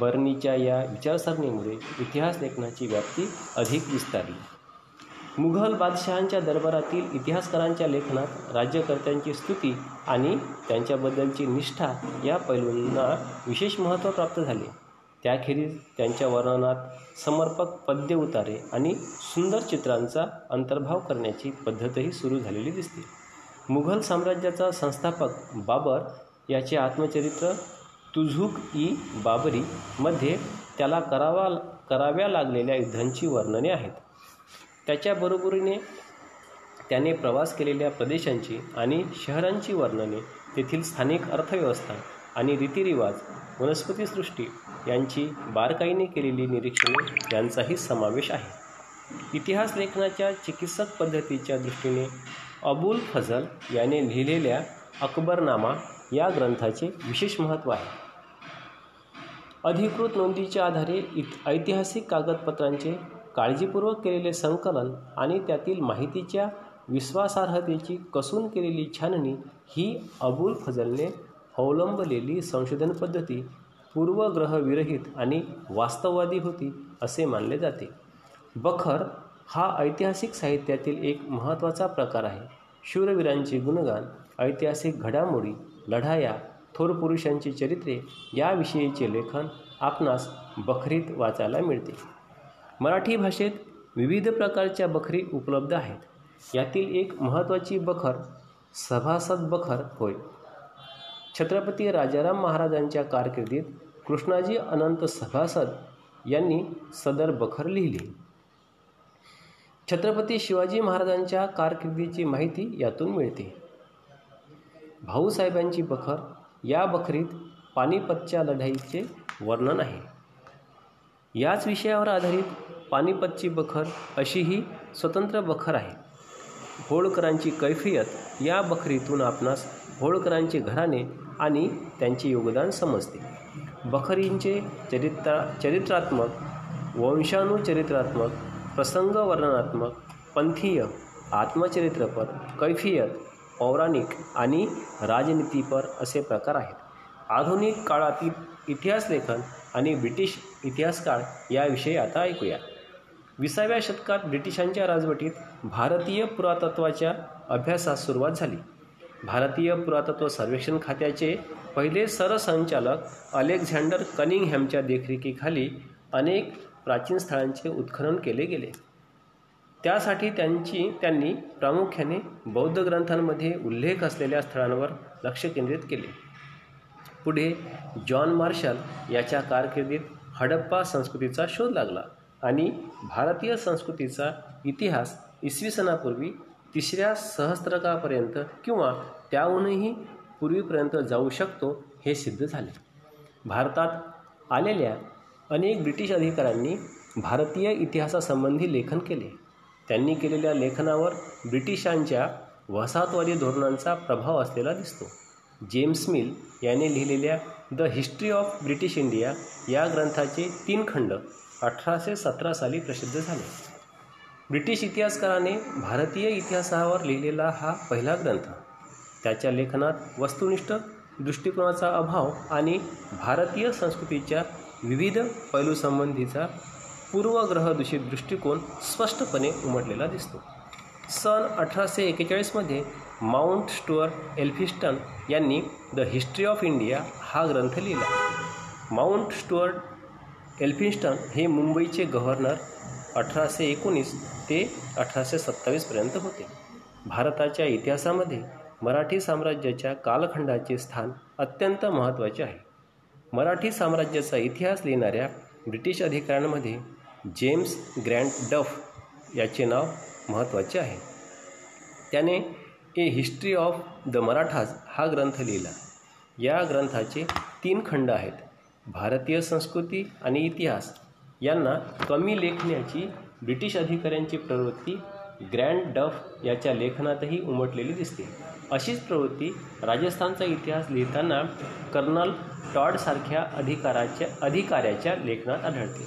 बर्नीच्या या विचारसरणीमुळे इतिहास लेखनाची व्याप्ती अधिक विस्तारली. मुघल बादशहांच्या दरबारातील इतिहासकारांच्या लेखनात राज्यकर्त्यांची स्तुती आणि त्यांच्याबद्दलची निष्ठा या पैलूंना विशेष महत्त्व प्राप्त झाले. त्याखेरीज त्यांच्या वर्णनात समर्पक पद्य उतारे आणि सुंदर चित्रांचा अंतर्भाव करण्याची पद्धतही सुरू झालेली दिसते. मुघल साम्राज्याचा संस्थापक बाबर याचे आत्मचरित्र तुझुक ई बाबरी मध्ये त्याला करावा कराव्या लागलेल्या युद्धांची वर्णने आहेत. त्याच्याबरोबरीने त्याने प्रवास केलेल्या प्रदेशांची आणि शहरांची वर्णने तेथील स्थानिक अर्थव्यवस्था आणि रीतिरिवाज वनस्पतीसृष्टी यांची बारकाईने केलेली निरीक्षणे यांचाही समावेश आहे. इतिहास लेखनाच्या चिकित्सक पद्धतीच्या दृष्टीने अबुल फजल याने लिहिलेल्या अकबरनामा या ग्रंथाचे विशेष महत्त्व आहे. अधिकृत नोंदीच्या आधारे इत ऐतिहासिक कागदपत्रांचे काळजीपूर्वक केलेले संकलन आणि त्यातील माहितीच्या विश्वासार्हतेची कसून केलेली छाननी ही अबुल फजलने अवलंबलेली संशोधन पद्धती पूर्वग्रहविरहित आणि वास्तववादी होती असे मानले जाते. बखर हा ऐतिहासिक साहित्यातील एक महत्त्वाचा प्रकार आहे. शूरवीरांचे गुणगान ऐतिहासिक घडामोडी लढाया थोर पुरुषांची चरित्रे याविषयीचे लेखन आपणास बखरीत वाचायला मिळते. मराठी भाषेत विविध प्रकारच्या बखरी उपलब्ध आहेत. यातील एक महत्त्वाची बखर सभासद बखर होय. छत्रपती राजाराम महाराजांच्या कारकिर्दीत कृष्णाजी अनंत सभासद यांनी सदर बखर लिहिली. छत्रपती शिवाजी महाराजांच्या कारकिर्दीची माहिती यातून मिळते. भाऊसाहेबांची बखर या बखरीत पानिपतच्या लढाईचे वर्णन आहे. याच विषयावर आधारित पानिपतची बखर अशी ही स्वतंत्र बखर आहे. होळकरांची कैफियत या बखरीतून आपणास होळकरांचे घराणे आणि त्यांचे योगदान समजते. बखरींचे चरित्रा चरित्रात्मक वंशानुचरित्रात्मक प्रसंग वर्णनात्मक पंथीय आत्मचरित्रपर कैफियत पौराणिक आणि राजनीतीपर असे प्रकार आहेत. आधुनिक काळातील इतिहास लेखन आणि ब्रिटिश इतिहासकाळ याविषयी आता ऐकूया. विसाव्या शतकात ब्रिटिशांच्या राजवटीत भारतीय पुरातत्वाच्या अभ्यासास सुरुवात झाली. भारतीय पुरातत्व सर्वेक्षण खात्याचे पहिले सरसंचालक अलेक्झांडर कनिंगहॅमच्या देखरेखीखाली अनेक प्राचीन स्थळांचे उत्खनन केले गेले. त्यासाठी त्यांची त्यांनी प्रामुख्याने बौद्ध ग्रंथांमध्ये उल्लेख असलेल्या स्थळांवर लक्ष केंद्रित केले. पुढे जॉन मार्शल याच्या कारकिर्दीत हडप्पा संस्कृतीचा शोध लागला आणि भारतीय संस्कृतीचा इतिहास इसवी सनापूर्वी तिसऱ्या सहस्त्रकापर्यंत किंवा त्याहूनही पूर्वीपर्यंत जाऊ शकतो हे सिद्ध झाले. भारतात आलेल्या अनेक ब्रिटिश अधिकाऱ्यांनी भारतीय इतिहासासंबंधी लेखन केले. त्यांनी केलेल्या लेखनावर ब्रिटिशांच्या वसाहतवादी धोरणांचा प्रभाव असलेला दिसतो. जेम्स मिल याने लिहिलेल्या the history of British India या ग्रंथाचे तीन खंड अठराशे सतरा साली प्रसिद्ध झाले. ब्रिटिश इतिहासकाराने भारतीय इतिहासावर लिहिलेला हा पहिला ग्रंथ. त्याच्या लेखनात वस्तुनिष्ठ दृष्टिकोनाचा अभाव आणि भारतीय संस्कृतीच्या विविध पैलूसंबंधीचा पूर्वग्रहदूषित दृष्टिकोन स्पष्टपणे उमटलेला दिसतो. सन अठराशे एकेचाळीसमध्ये माउंट स्टुअर्ट एल्फिस्टन यांनी द हिस्ट्री ऑफ इंडिया हा ग्रंथ लिहिला. माउंट स्टुअर्ट एल्फिस्टन हे मुंबईचे गव्हर्नर अठराशे एकोणीस ते अठराशे सत्तावीसपर्यंत होते. भारताच्या इतिहासामध्ये मराठी साम्राज्याच्या कालखंडाचे स्थान अत्यंत महत्त्वाचे आहे. मराठी साम्राज्याचा इतिहास लिहिणाऱ्या ब्रिटिश अधिकाऱ्यांमध्ये जेम्स ग्रँड डफ याचे नाव महत्त्वाचे आहे. त्याने a history of the Marathas हा ग्रंथ लिहिला. या ग्रंथाचे तीन खंड आहेत. भारतीय संस्कृती आणि इतिहास यांना कमी लेखण्याची ब्रिटिश अधिकाऱ्यांची प्रवृत्ती ग्रँड डफ याच्या लेखनातही उमटलेली दिसते. अशीच प्रवृत्ती राजस्थानचा इतिहास लिहिताना कर्नल टॉडसारख्या अधिकाराच्या अधिकाऱ्याच्या लेखनात आढळते.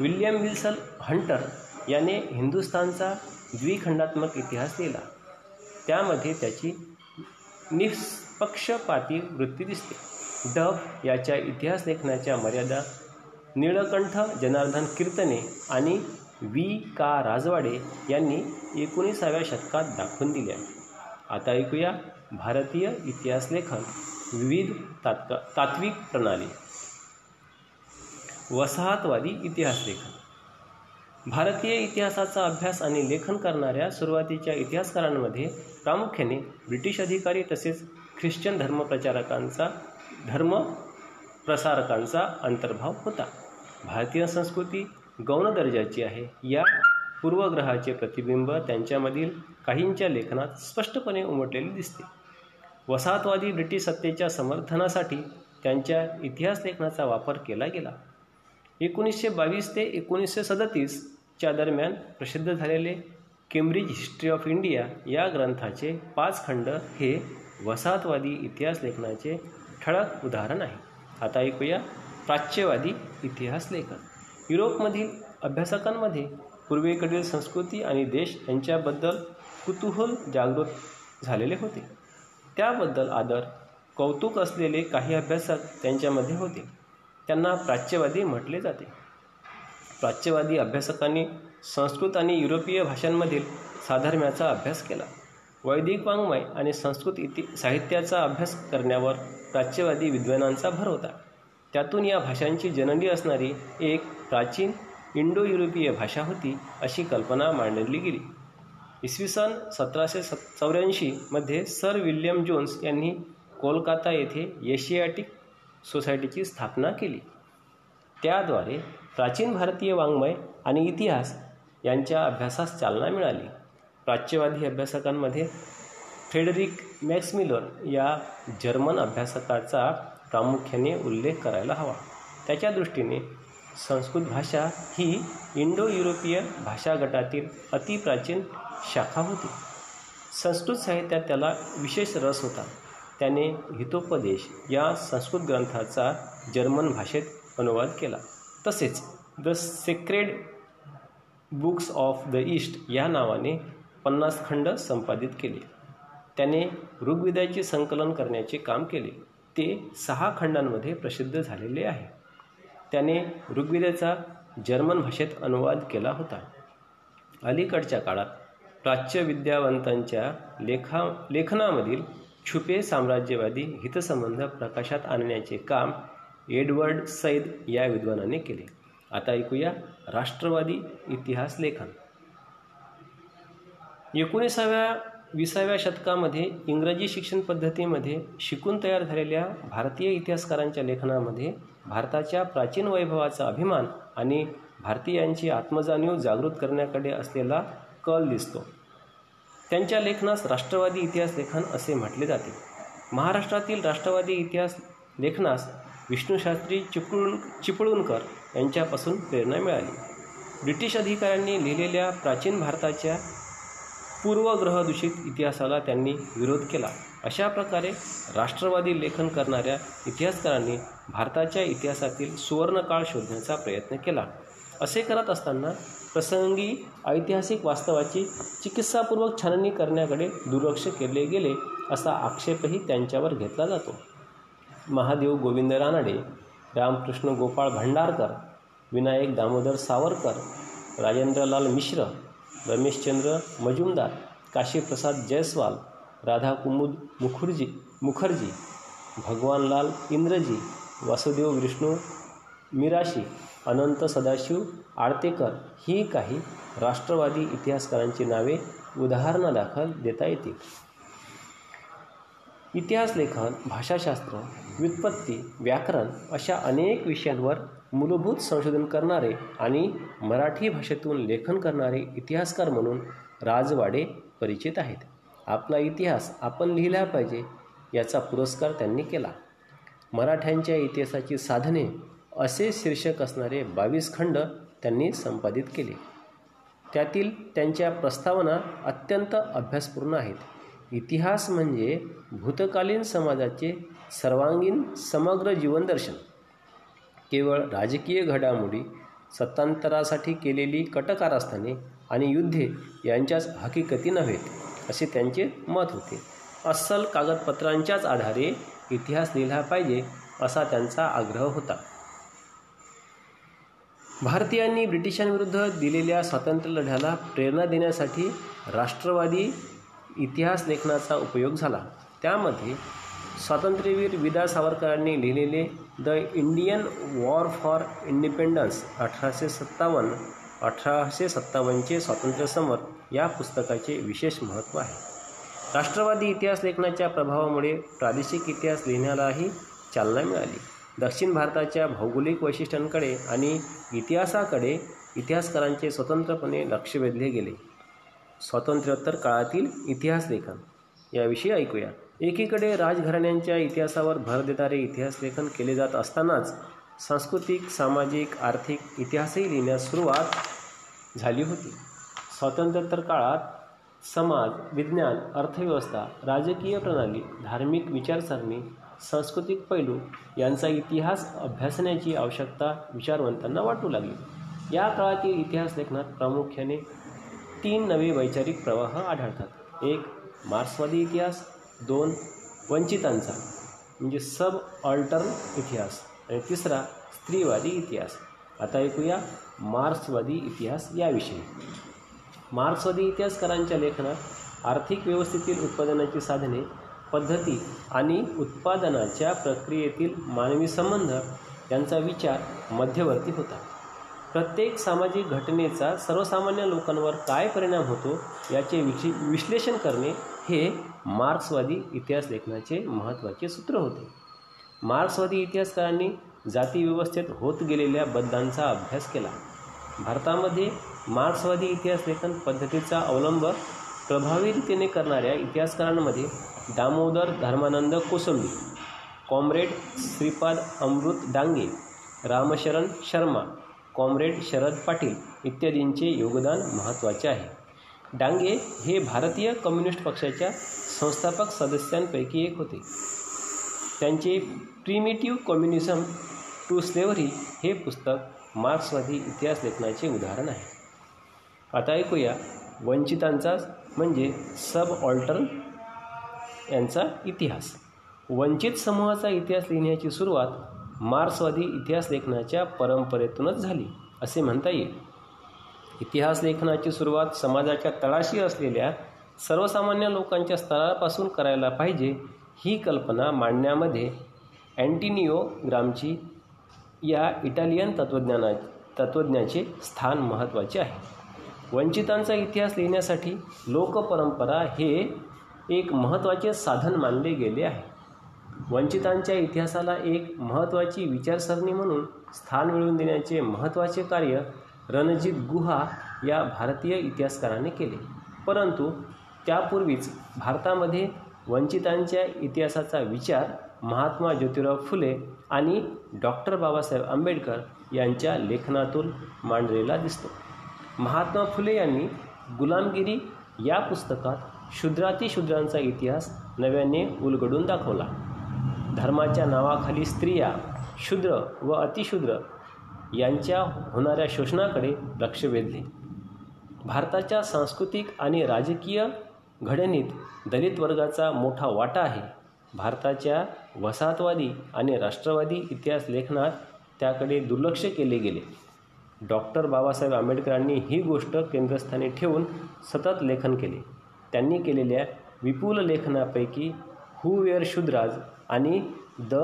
विल्यम विल्सन हंटर याने हिंदुस्थानचा द्विखंडात्मक इतिहास लिहिला. त्यामध्ये त्याची निष्पक्षपाती वृत्ती दिसते. डफ याच्या इतिहास लेखनाच्या मर्यादा निळकंठ जनार्दन कीर्तने आणि वी का राजवाडे यांनी एकोणीसाव्या शतकात दाखवून दिल्या. आता ऐकूया भारतीय इतिहास लेखन विविध तात्का तात्विक प्रणाली. वसाहतवादी इतिहास लेखन. भारतीय इतिहासाचा अभ्यास आणि लेखन करणाऱ्या सुरुवातीच्या इतिहासकारांमध्ये प्रामुख्याने ब्रिटिश अधिकारी तसेच ख्रिश्चन धर्मप्रचारकांचा धर्म प्रसारकांचा अंतर्भाव होता. भारतीय संस्कृती गौण दर्जाची आहे. या पूर्वग्रहाचे प्रतिबिंब त्यांच्यामधील काहींच्या लेखनात स्पष्टपणे उमटलेले दिसते. वसाहतवादी ब्रिटिश सत्तेच्या समर्थनासाठी त्यांच्या इतिहास लेखनाचा वापर केला गेला. एकोणीसशे बावीस ते एकोणीसशे सदतीसच्या दरम्यान प्रसिद्ध झालेले केम्ब्रिज हिस्ट्री ऑफ इंडिया या ग्रंथाचे पाच खंड हे वसाहतवादी इतिहास लेखनाचे ठळक उदाहरण आहे. आता ऐकूया प्राच्यवादी इतिहास लेखन. युरोपमधील अभ्यासकांमध्ये पूर्वेकडील संस्कृती आणि देश यांच्याबद्दल कुतूहल जागृत झालेले होते. त्याबद्दल आदर कौतुक असलेले काही अभ्यासक त्यांच्यामध्ये होते. त्यांना प्राच्यवादी म्हटले जाते. प्राच्यवादी अभ्यासकांनी संस्कृत आणि युरोपीय भाषांमधील साधर्म्याचा अभ्यास केला. वैदिक वाङ्मय आणि संस्कृत इति साहित्याचा अभ्यास करण्यावर प्राच्यवादी विद्वानांचा भर होता. त्यातून या भाषांची जननी असणारी एक प्राचीन इंडो युरोपीय भाषा होती अशी कल्पना मांडली गेली. इसवी सन सतराशे सत् चौऱ्याऐंशीमध्ये सर विल्यम जोन्स यांनी कोलकाता येथे एशियाटिक सोसायटीची स्थापना केली. त्याद्वारे प्राचीन भारतीय वाङ्मय आणि इतिहास यांच्या अभ्यासास चालना मिळाली. प्राच्यवादी अभ्यासकांमध्ये फ्रेडरिक मॅक्समिलर या जर्मन अभ्यासकाचा प्रामुख्याने उल्लेख करायला हवा. त्याच्या दृष्टीने संस्कृत भाषा ही इंडो युरोपियन भाषा गटातील अतिप्राचीन शाखा होती. संस्कृत साहित्यात त्याला विशेष रस होता. त्याने हितोपदेश या संस्कृत ग्रंथाचा जर्मन भाषेत अनुवाद केला. तसेच the sacred books of the east या नावाने पन्नास खंड संपादित केले. त्याने ऋग्वेदाचे संकलन करण्याचे काम केले. ते सहा खंडांमध्ये प्रसिद्ध झालेले आहे. त्याने ऋग्वेदाचा जर्मन भाषेत अनुवाद केला होता. अलीकडच्या काळात प्राच्य विद्यावंतांच्या लेखा लेखनामधील छुपे साम्राज्यवादी हितसंबंध प्रकाशात आणण्याचे काम एडवर्ड सैद या विद्वानाने केले. आता ऐकूया राष्ट्रवादी इतिहास लेखन. एकोणीसाव्या विसाव्या शतकामध्ये इंग्रजी शिक्षण पद्धतीमध्ये शिकून तयार झालेल्या भारतीय इतिहासकारांच्या लेखनामध्ये भारताच्या प्राचीन वैभवाचा अभिमान आणि भारतीयांची आत्मजाणीव जागृत करण्याकडे असलेला कल दिसतो. त्यांच्या लेखनास राष्ट्रवादी इतिहास लेखन असे म्हटले जाते. महाराष्ट्रातील राष्ट्रवादी इतिहास लेखनास विष्णूशास्त्री चिपळूण चिपळूणकर यांच्यापासून प्रेरणा मिळाली. ब्रिटिश अधिकाऱ्यांनी लिहिलेल्या प्राचीन भारताच्या पूर्वग्रहदूषित इतिहासाला त्यांनी विरोध केला. अशा प्रकारे राष्ट्रवादी लेखन करणाऱ्या इतिहासकारांनी भारताच्या इतिहासातील सुवर्णकाळ शोधण्याचा प्रयत्न केला. असे करत असताना प्रसंगी ऐतिहासिक वास्तवाची चिकित्सापूर्वक छाननी करण्याकडे दुर्लक्ष केले गेले असा आक्षेपही त्यांच्यावर घेतला जातो. महादेव गोविंद रानडे रामकृष्ण गोपाळ भंडारकर विनायक दामोदर सावरकर राजेंद्रलाल मिश्र रमेशचंद्र मजुमदार काशीप्रसाद जयस्वाल राधा कुमुद मुखर्जी मुखर्जी भगवानलाल इंद्रजी वासुदेव विष्णू मिराशी अनंत सदाशिव आळतेकर ही काही राष्ट्रवादी इतिहासकारांची नावे उदाहरणादाखल देता येतील. इतिहास लेखन भाषाशास्त्र व्युत्पत्ती व्याकरण अशा अनेक विषयांवर मूलभूत संशोधन करणारे आणि मराठी भाषेतून लेखन करणारे इतिहासकार म्हणून राजवाडे परिचित आहेत. आपला इतिहास आपण लिहिला पाहिजे याचा पुरस्कार त्यांनी केला. मराठ्यांच्या इतिहासाची साधने असे शीर्षक असणारे बावीस खंड त्यांनी संपादित केले. त्यातील त्यांच्या प्रस्तावना अत्यंत अभ्यासपूर्ण आहेत. इतिहास म्हणजे भूतकालीन समाजाचे सर्वांगीण समग्र जीवनदर्शन केवळ राजकीय घडामोडी सत्तांतरासाठी केलेली कटकारस्थाने आणि युद्धे यांच्याच हकीकती नव्हेत असे त्यांचे मत होते. अस्सल कागदपत्रांच्याच आधारे इतिहास लिहिला पाहिजे असा त्यांचा आग्रह होता. भारतीयांनी ब्रिटिशांविरुद्ध दिलेल्या स्वातंत्र्य लढ्याला प्रेरणा देण्यासाठी राष्ट्रवादी इतिहास लेखनाचा उपयोग झाला. त्यामध्ये स्वातंत्र्यवीर विदा सावरकरांनी लिहिलेले the Indian war for independence अठराशे सत्तावन्न अठराशे सत्तावन्नचे स्वातंत्र्यसमर या पुस्तकाचे विशेष महत्त्व आहे. राष्ट्रवादी इतिहास लेखनाच्या प्रभावामुळे प्रादेशिक इतिहास लिहिण्यालाही चालना मिळाली. दक्षिण भारताच्या भौगोलिक वैशिष्ट्यांकडे आणि इतिहासाकडे इतिहासकारांचे स्वतंत्रपणे लक्ष वेधले गेले. स्वातंत्र्योत्तर काळातील इतिहास लेखन याविषयी ऐकूया. एकीकडे राजघराण्यांच्या इतिहासावर भर देणारे इतिहास लेखन केले जात असतानाच सांस्कृतिक सामाजिक आर्थिक इतिहासही लिहिण्यास सुरुवात झाली होती. स्वातंत्र्योत्तर काळात समाज विज्ञान अर्थव्यवस्था राजकीय प्रणाली धार्मिक विचारसरणी सांस्कृतिक पैलू यांचा इतिहास अभ्यासण्याची आवश्यकता विचारवंतांना वाटू लागली. या काळातील इतिहास लेखनात प्रामुख्याने तीन नवे वैचारिक प्रवाह आढळतात. एक मार्क्सवादी इतिहास दोन वंचितांचा म्हणजे सब ऑल्टर्न इतिहास. आणि तिसरा स्त्रीवादी इतिहास. आता ऐकूया मार्क्सवादी इतिहास याविषयी. मार्क्सवादी इतिहासकारांच्या लेखनात आर्थिक व्यवस्थेतील उत्पादनाची साधने पद्धती आणि उत्पादनाच्या प्रक्रियेतील मानवी संबंध यांचा विचार मध्यवर्ती होता. प्रत्येक सामाजिक घटनेचा सर्वसामान्य लोकांवर काय परिणाम होतो याचे विशे विश्लेषण करणे हे मार्क्सवादी इतिहास लेखनाचे महत्त्वाचे सूत्र होते. मार्क्सवादी इतिहासकारांनी जातीव्यवस्थेत होत गेलेल्या बदलांचा अभ्यास केला. भारतामध्ये मार्क्सवादी इतिहास लेखन पद्धतीचा अवलंब प्रभावी रीतीने करणाऱ्या इतिहासकारांमध्ये दामोदर धर्मानंद कोसंबी कॉम्रेड श्रीपाद अमृत डांगे रामशरण शर्मा कॉम्रेड शरद पाटील इत्यादींचे योगदान महत्त्वाचे आहे. डांगे हे भारतीय कम्युनिस्ट पक्षाच्या संस्थापक सदस्यांपैकी एक होते. त्यांचे प्रिमिटिव्ह कम्युनिझम टू स्लेव्हरी हे पुस्तक मार्क्सवादी इतिहास लेखनाचे उदाहरण आहे. आता ऐकूया वंचितांचा म्हणजे सब ऑल्टर्न यांचा इतिहास. वंचित समूहाचा इतिहास लिहिण्याची सुरुवात मार्क्सवादी इतिहास लेखनाच्या परंपरेतूनच झाली असे म्हणता येईल. इतिहास लेखनाची सुरुवात समाजाच्या तळाशी असलेल्या सर्वसामान्य लोकांच्या स्तरापासून करायला पाहिजे ही कल्पना मांडण्यामध्ये अँटिनिओ ग्रामची या इटालियन तत्त्वज्ञाना तत्त्वज्ञाचे स्थान महत्त्वाचे आहे. वंचितांचा इतिहास लिहिण्यासाठी लोकपरंपरा हे एक महत्त्वाचे साधन मानले गेले आहे. वंचितांच्या इतिहासाला एक महत्त्वाची विचारसरणी म्हणून स्थान मिळवून देण्याचे महत्त्वाचे कार्य रणजित गुहा या भारतीय इतिहासकाराने केले. परंतु त्यापूर्वीच भारतामध्ये वंचितांच्या इतिहासाचा विचार महात्मा ज्योतिराव फुले आणि डॉक्टर बाबासाहेब आंबेडकर यांच्या लेखनातून मांडलेला दिसतो. महात्मा फुले यांनी गुलामगिरी या पुस्तकात शूद्रातिशूद्रांचा इतिहास नव्याने उलगडून दाखवला. धर्माच्या नावाखाली स्त्रिया शूद्र व अतिशूद्र यांच्या होणाऱ्या शोषणाकडे लक्ष वेधले. भारताच्या सांस्कृतिक आणि राजकीय घडणीत दलित वर्गाचा मोठा वाटा आहे. भारताच्या वसाहतवादी आणि राष्ट्रवादी इतिहास लेखनात त्याकडे दुर्लक्ष केले गेले. डॉक्टर बाबासाहेब आंबेडकरांनी ही गोष्ट केंद्रस्थानी ठेवून सतत लेखन केले. त्यांनी केलेल्या विपुल लेखनापैकी हुवेअर शुद्राज आणि द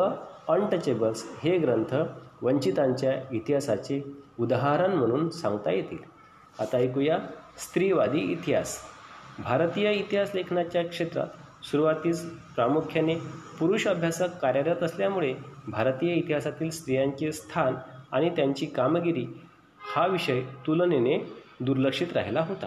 अनटचेबल्स हे ग्रंथ वंचितांच्या इतिहासाचे उदाहरण म्हणून सांगता येतील. आता ऐकूया स्त्रीवादी इतिहास. भारतीय इतिहास लेखनाच्या क्षेत्रात सुरुवातीस प्रामुख्याने पुरुष अभ्यासक कार्यरत असल्यामुळे भारतीय इतिहासातील स्त्रियांचे स्थान आणि त्यांची कामगिरी हा विषय तुलनेने दुर्लक्षित राहिला होता.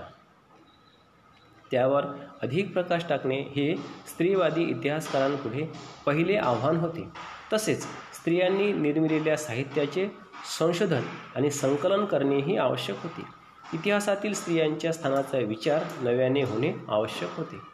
त्यावर अधिक प्रकाश टाकणे हे स्त्रीवादी इतिहासकारांपुढे पहिले आव्हान होते. तसेच स्त्रियांनी निर्मिलेल्या साहित्याचे संशोधन आणि संकलन करणेही आवश्यक होते. इतिहासातील स्त्रियांच्या स्थानाचा विचार नव्याने होणे आवश्यक होते.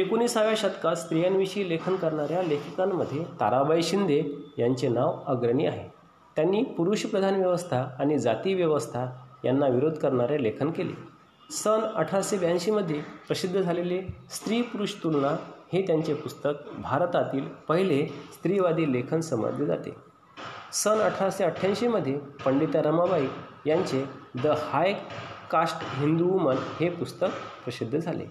एकोणीसाव्या शतकात स्त्रियांविषयी लेखन करणाऱ्या लेखकांमध्ये ताराबाई शिंदे यांचे नाव अग्रणी आहे. त्यांनी पुरुषप्रधान व्यवस्था आणि जाती व्यवस्था यांना विरोध करणारे लेखन केले. सन अठराशे ब्याऐंशीमध्ये प्रसिद्ध झालेले स्त्री पुरुष तुलना हे त्यांचे पुस्तक भारतातील पहिले स्त्रीवादी लेखन समजले जाते. सन अठराशे अठ्ठ्याऐंशीमध्ये पंडिता रमाबाई यांचे the high caste Hindu woman हे पुस्तक प्रसिद्ध झाले.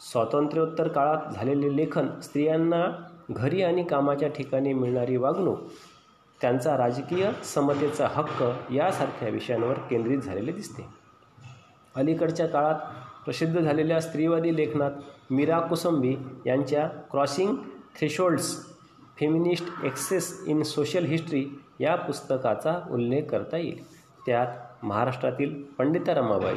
स्वातंत्र्योत्तर काळात झालेले लेखन स्त्रियांना घरी आणि कामाच्या ठिकाणी मिळणारी वागणूक त्यांचा राजकीय समतेचा हक्क यासारख्या विषयांवर केंद्रित झालेले दिसते. अलीकडच्या काळात प्रसिद्ध झालेल्या स्त्रीवादी लेखनात मीरा कुसंबी यांच्या crossing thresholds feminist access in social history या पुस्तकाचा उल्लेख करता येईल. त्यात महाराष्ट्रातील पंडिता रमाबाई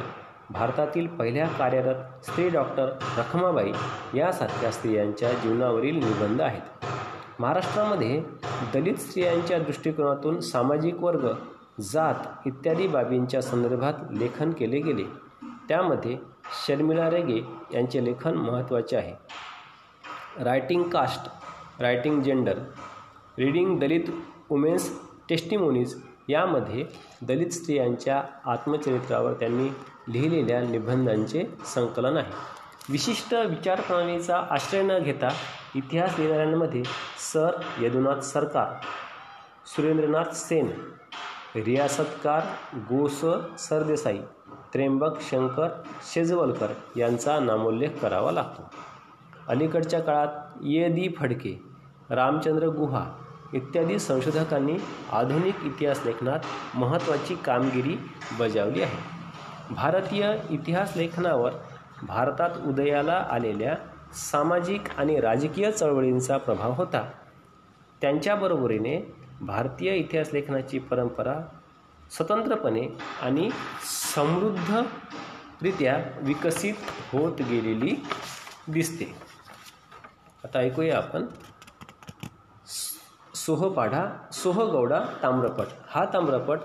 भारतातील पहिल्या कार्यरत स्त्री डॉक्टर रखमाबाई यासारख्या स्त्रियांच्या जीवनावरील निबंध आहेत. महाराष्ट्रामध्ये दलित स्त्रियांच्या दृष्टिकोनातून सामाजिक वर्ग जात इत्यादी बाबींच्या संदर्भात लेखन केले गेले. त्यामध्ये शर्मिला रेगे यांचे लेखन महत्त्वाचे आहे. Writing caste writing gender reading Dalit women's testimonies यामध्ये दलित स्त्रियांच्या आत्मचरित्रावर त्यांनी लिहिलेल्या निबंधांचे संकलन आहे. विशिष्ट विचारप्रणालीचा आश्रय न घेता इतिहास लिहिणाऱ्यांमध्ये सर यदुनाथ सरकार सुरेंद्रनाथ सेन रियासतकार गोस सरदेसाई त्र्यंबक शंकर शेजवलकर यांचा नामोल्लेख करावा लागतो. अलीकडच्या काळात ये दी फडके रामचंद्र गुहा इत्यादी संशोधकांनी आधुनिक इतिहास लेखनात महत्त्वाची कामगिरी बजावली आहे. भारतीय इतिहास लेखनावर भारतात उदयाला आलेल्या सामाजिक आणि राजकीय चळवळींचा प्रभाव होता. त्यांच्याबरोबरीने भारतीय इतिहास लेखनाची परंपरा स्वतंत्रपणे आणि समृद्धरित्या विकसित होत गेलेली दिसते. आता ऐकूया आपण. सोहपाढा सोहगौडा ताम्रपट. हा ताम्रपट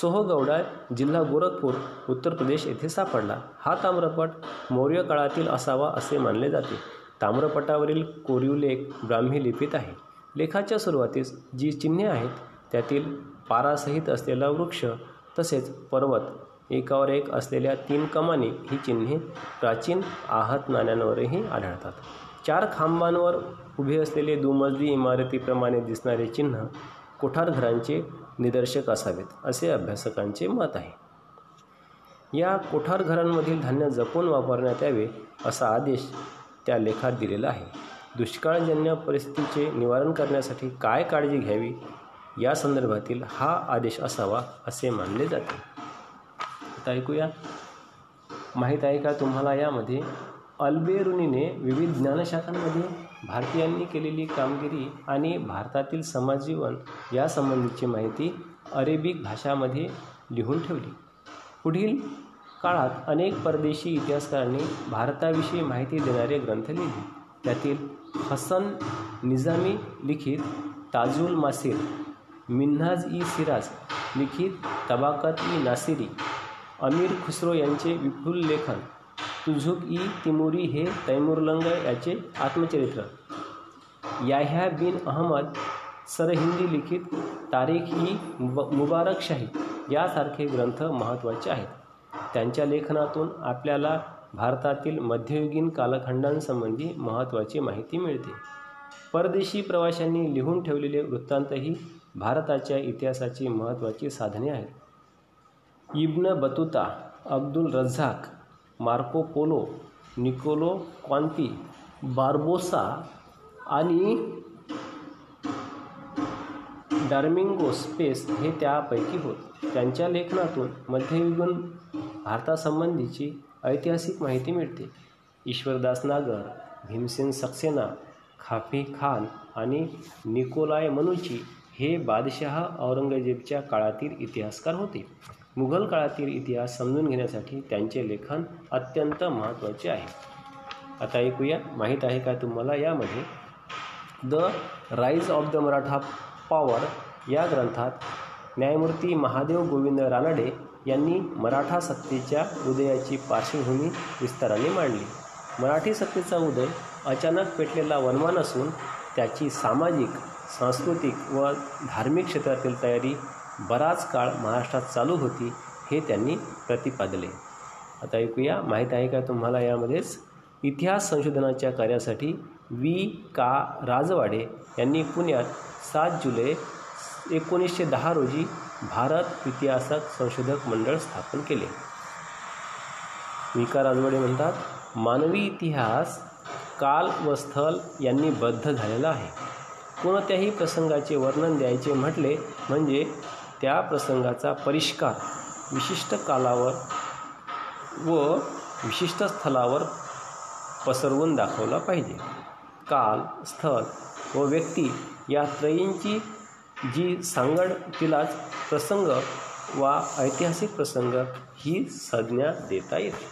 सोहगौडा जिल्हा गोरखपूर उत्तर प्रदेश येथे सापडला. हा ताम्रपट मौर्य काळातील असावा असे मानले जाते. ताम्रपटावरील कोरीव लेख ब्राह्मी लिपीत आहे. लेखाच्या सुरुवातीस जी चिन्हे आहेत त्यातील पारासहित असलेला वृक्ष तसेच पर्वत एकावर एक असलेल्या तीन कमानी ही चिन्हे प्राचीन आहत नाण्यांवरही आढळतात. चार खांबांवर उभे असलेले दुमजली इमारतीप्रमाणे दिसणारे चिन्ह कोठारघरांचे निदर्शक असावेत असे अभ्यासकांचे मत आहे. या कोठारघरांमधील धान्य जपून वापरण्यात यावे असा आदेश त्या लेखात दिलेला आहे. दुष्काळजन्य परिस्थितीचे निवारण करण्यासाठी काय काळजी घ्यावी या संदर्भातील हा आदेश असावा असे मानले जाते. आता ऐकूया. माहीत आहे का तुम्हाला यामध्ये अल्बेरुनीने विविध ज्ञानशाखांमध्ये भारतीयांनी केलेली कामगिरी आणि भारतातील समाजजीवन यासंबंधीची माहिती अरेबिक भाषामध्ये लिहून ठेवली. पुढील काळात अनेक परदेशी इतिहासकारांनी भारताविषयी माहिती देणारे ग्रंथ लिहिले. त्यातील हसन निजामी लिखित ताजुल मासिर मिन्हाज ई सिराज लिखित तबाकत ई नासिरी अमीर खुसरो यांचे विपुल लेखन तुझुक ई तिमुरी हे तैमुरलंग याचे आत्मचरित्र. याह्या बिन अहमद सरहिंदी लिखित तारीख ई मुबारकशाही यासारखे ग्रंथ महत्त्वाचे आहेत. त्यांच्या लेखनातून आपल्याला भारतातील मध्ययुगीन कालखंडांसंबंधी महत्त्वाची माहिती मिळते. परदेशी प्रवाशांनी लिहून ठेवलेले वृत्तांतही भारताच्या इतिहासाची महत्त्वाची साधने आहेत. Ibn Battuta Abdul Razzaq Marco Polo Niccolo Conti Barbosa आणि डार्मिंगो स्पेस हे त्यापैकी होत. त्यांच्या लेखनातून मध्ययुगीन भारतासंबंधीची ऐतिहासिक माहिती मिळते. ईश्वरदास नागर भीमसेन सक्सेना खाफी खान आणि निकोलाय मनुची हे बादशहा औरंगजेबच्या काळातील इतिहासकार होते. मुघल काळातील इतिहास समजून घेण्यासाठी त्यांचे लेखन अत्यंत महत्त्वाचे आहे. आता ऐकूया माहीत आहे का तुम्हाला यामध्ये? The rise of the Maratha power या ग्रंथात न्यायमूर्ती महादेव गोविंद रानडे यांनी मराठा सत्तेच्या उदयाची पार्श्वभूमी विस्ताराने मांडली. मराठी सत्तेचा उदय अचानक पेटलेला वनमान असून त्याची सामाजिक सांस्कृतिक व धार्मिक क्षेत्रातील तयारी बराच काळ महाराष्ट्रात चालू होती हे त्यांनी प्रतिपादले. आता ऐकूया माहीत आहे का तुम्हाला यामध्येच? इतिहास संशोधनाच्या कार्यासाठी वी का. राजवाडे यांनी पुण्यात सात जुलै एकोणीसशे दहा रोजी भारत इतिहासक संशोधक मंडळ स्थापन केले. विका राजवाडे म्हणतात मानवी इतिहास काल व स्थल यांनी बद्ध झालेला आहे. कोणत्याही प्रसंगाचे वर्णन द्यायचे म्हटले म्हणजे त्या प्रसंगाचा परिष्कार विशिष्ट कालावर व विशिष्ट स्थलावर पसरवून दाखवला पाहिजे. काल स्थळ व व्यक्ती या त्रयींची जी सांगड तिलाच प्रसंग वा ऐतिहासिक प्रसंग ही संज्ञा देता येते.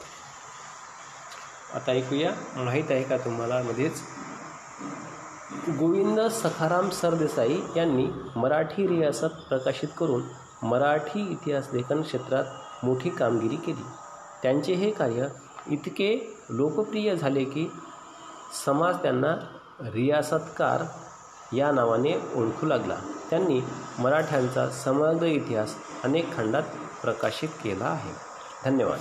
आता ऐकूया. माहीत आहे का तुम्हाला मध्येच? गोविंद सखाराम सरदेसाई यांनी मराठी रियासत प्रकाशित करून मराठी इतिहास लेखन क्षेत्रात मोठी कामगिरी केली. त्यांचे हे कार्य इतके लोकप्रिय झाले की समाज त्यांना रियासतकार या नावाने ओळखू लागला. त्यांनी मराठ्यांचा समग्र इतिहास अनेक खंडात प्रकाशित केला आहे. धन्यवाद.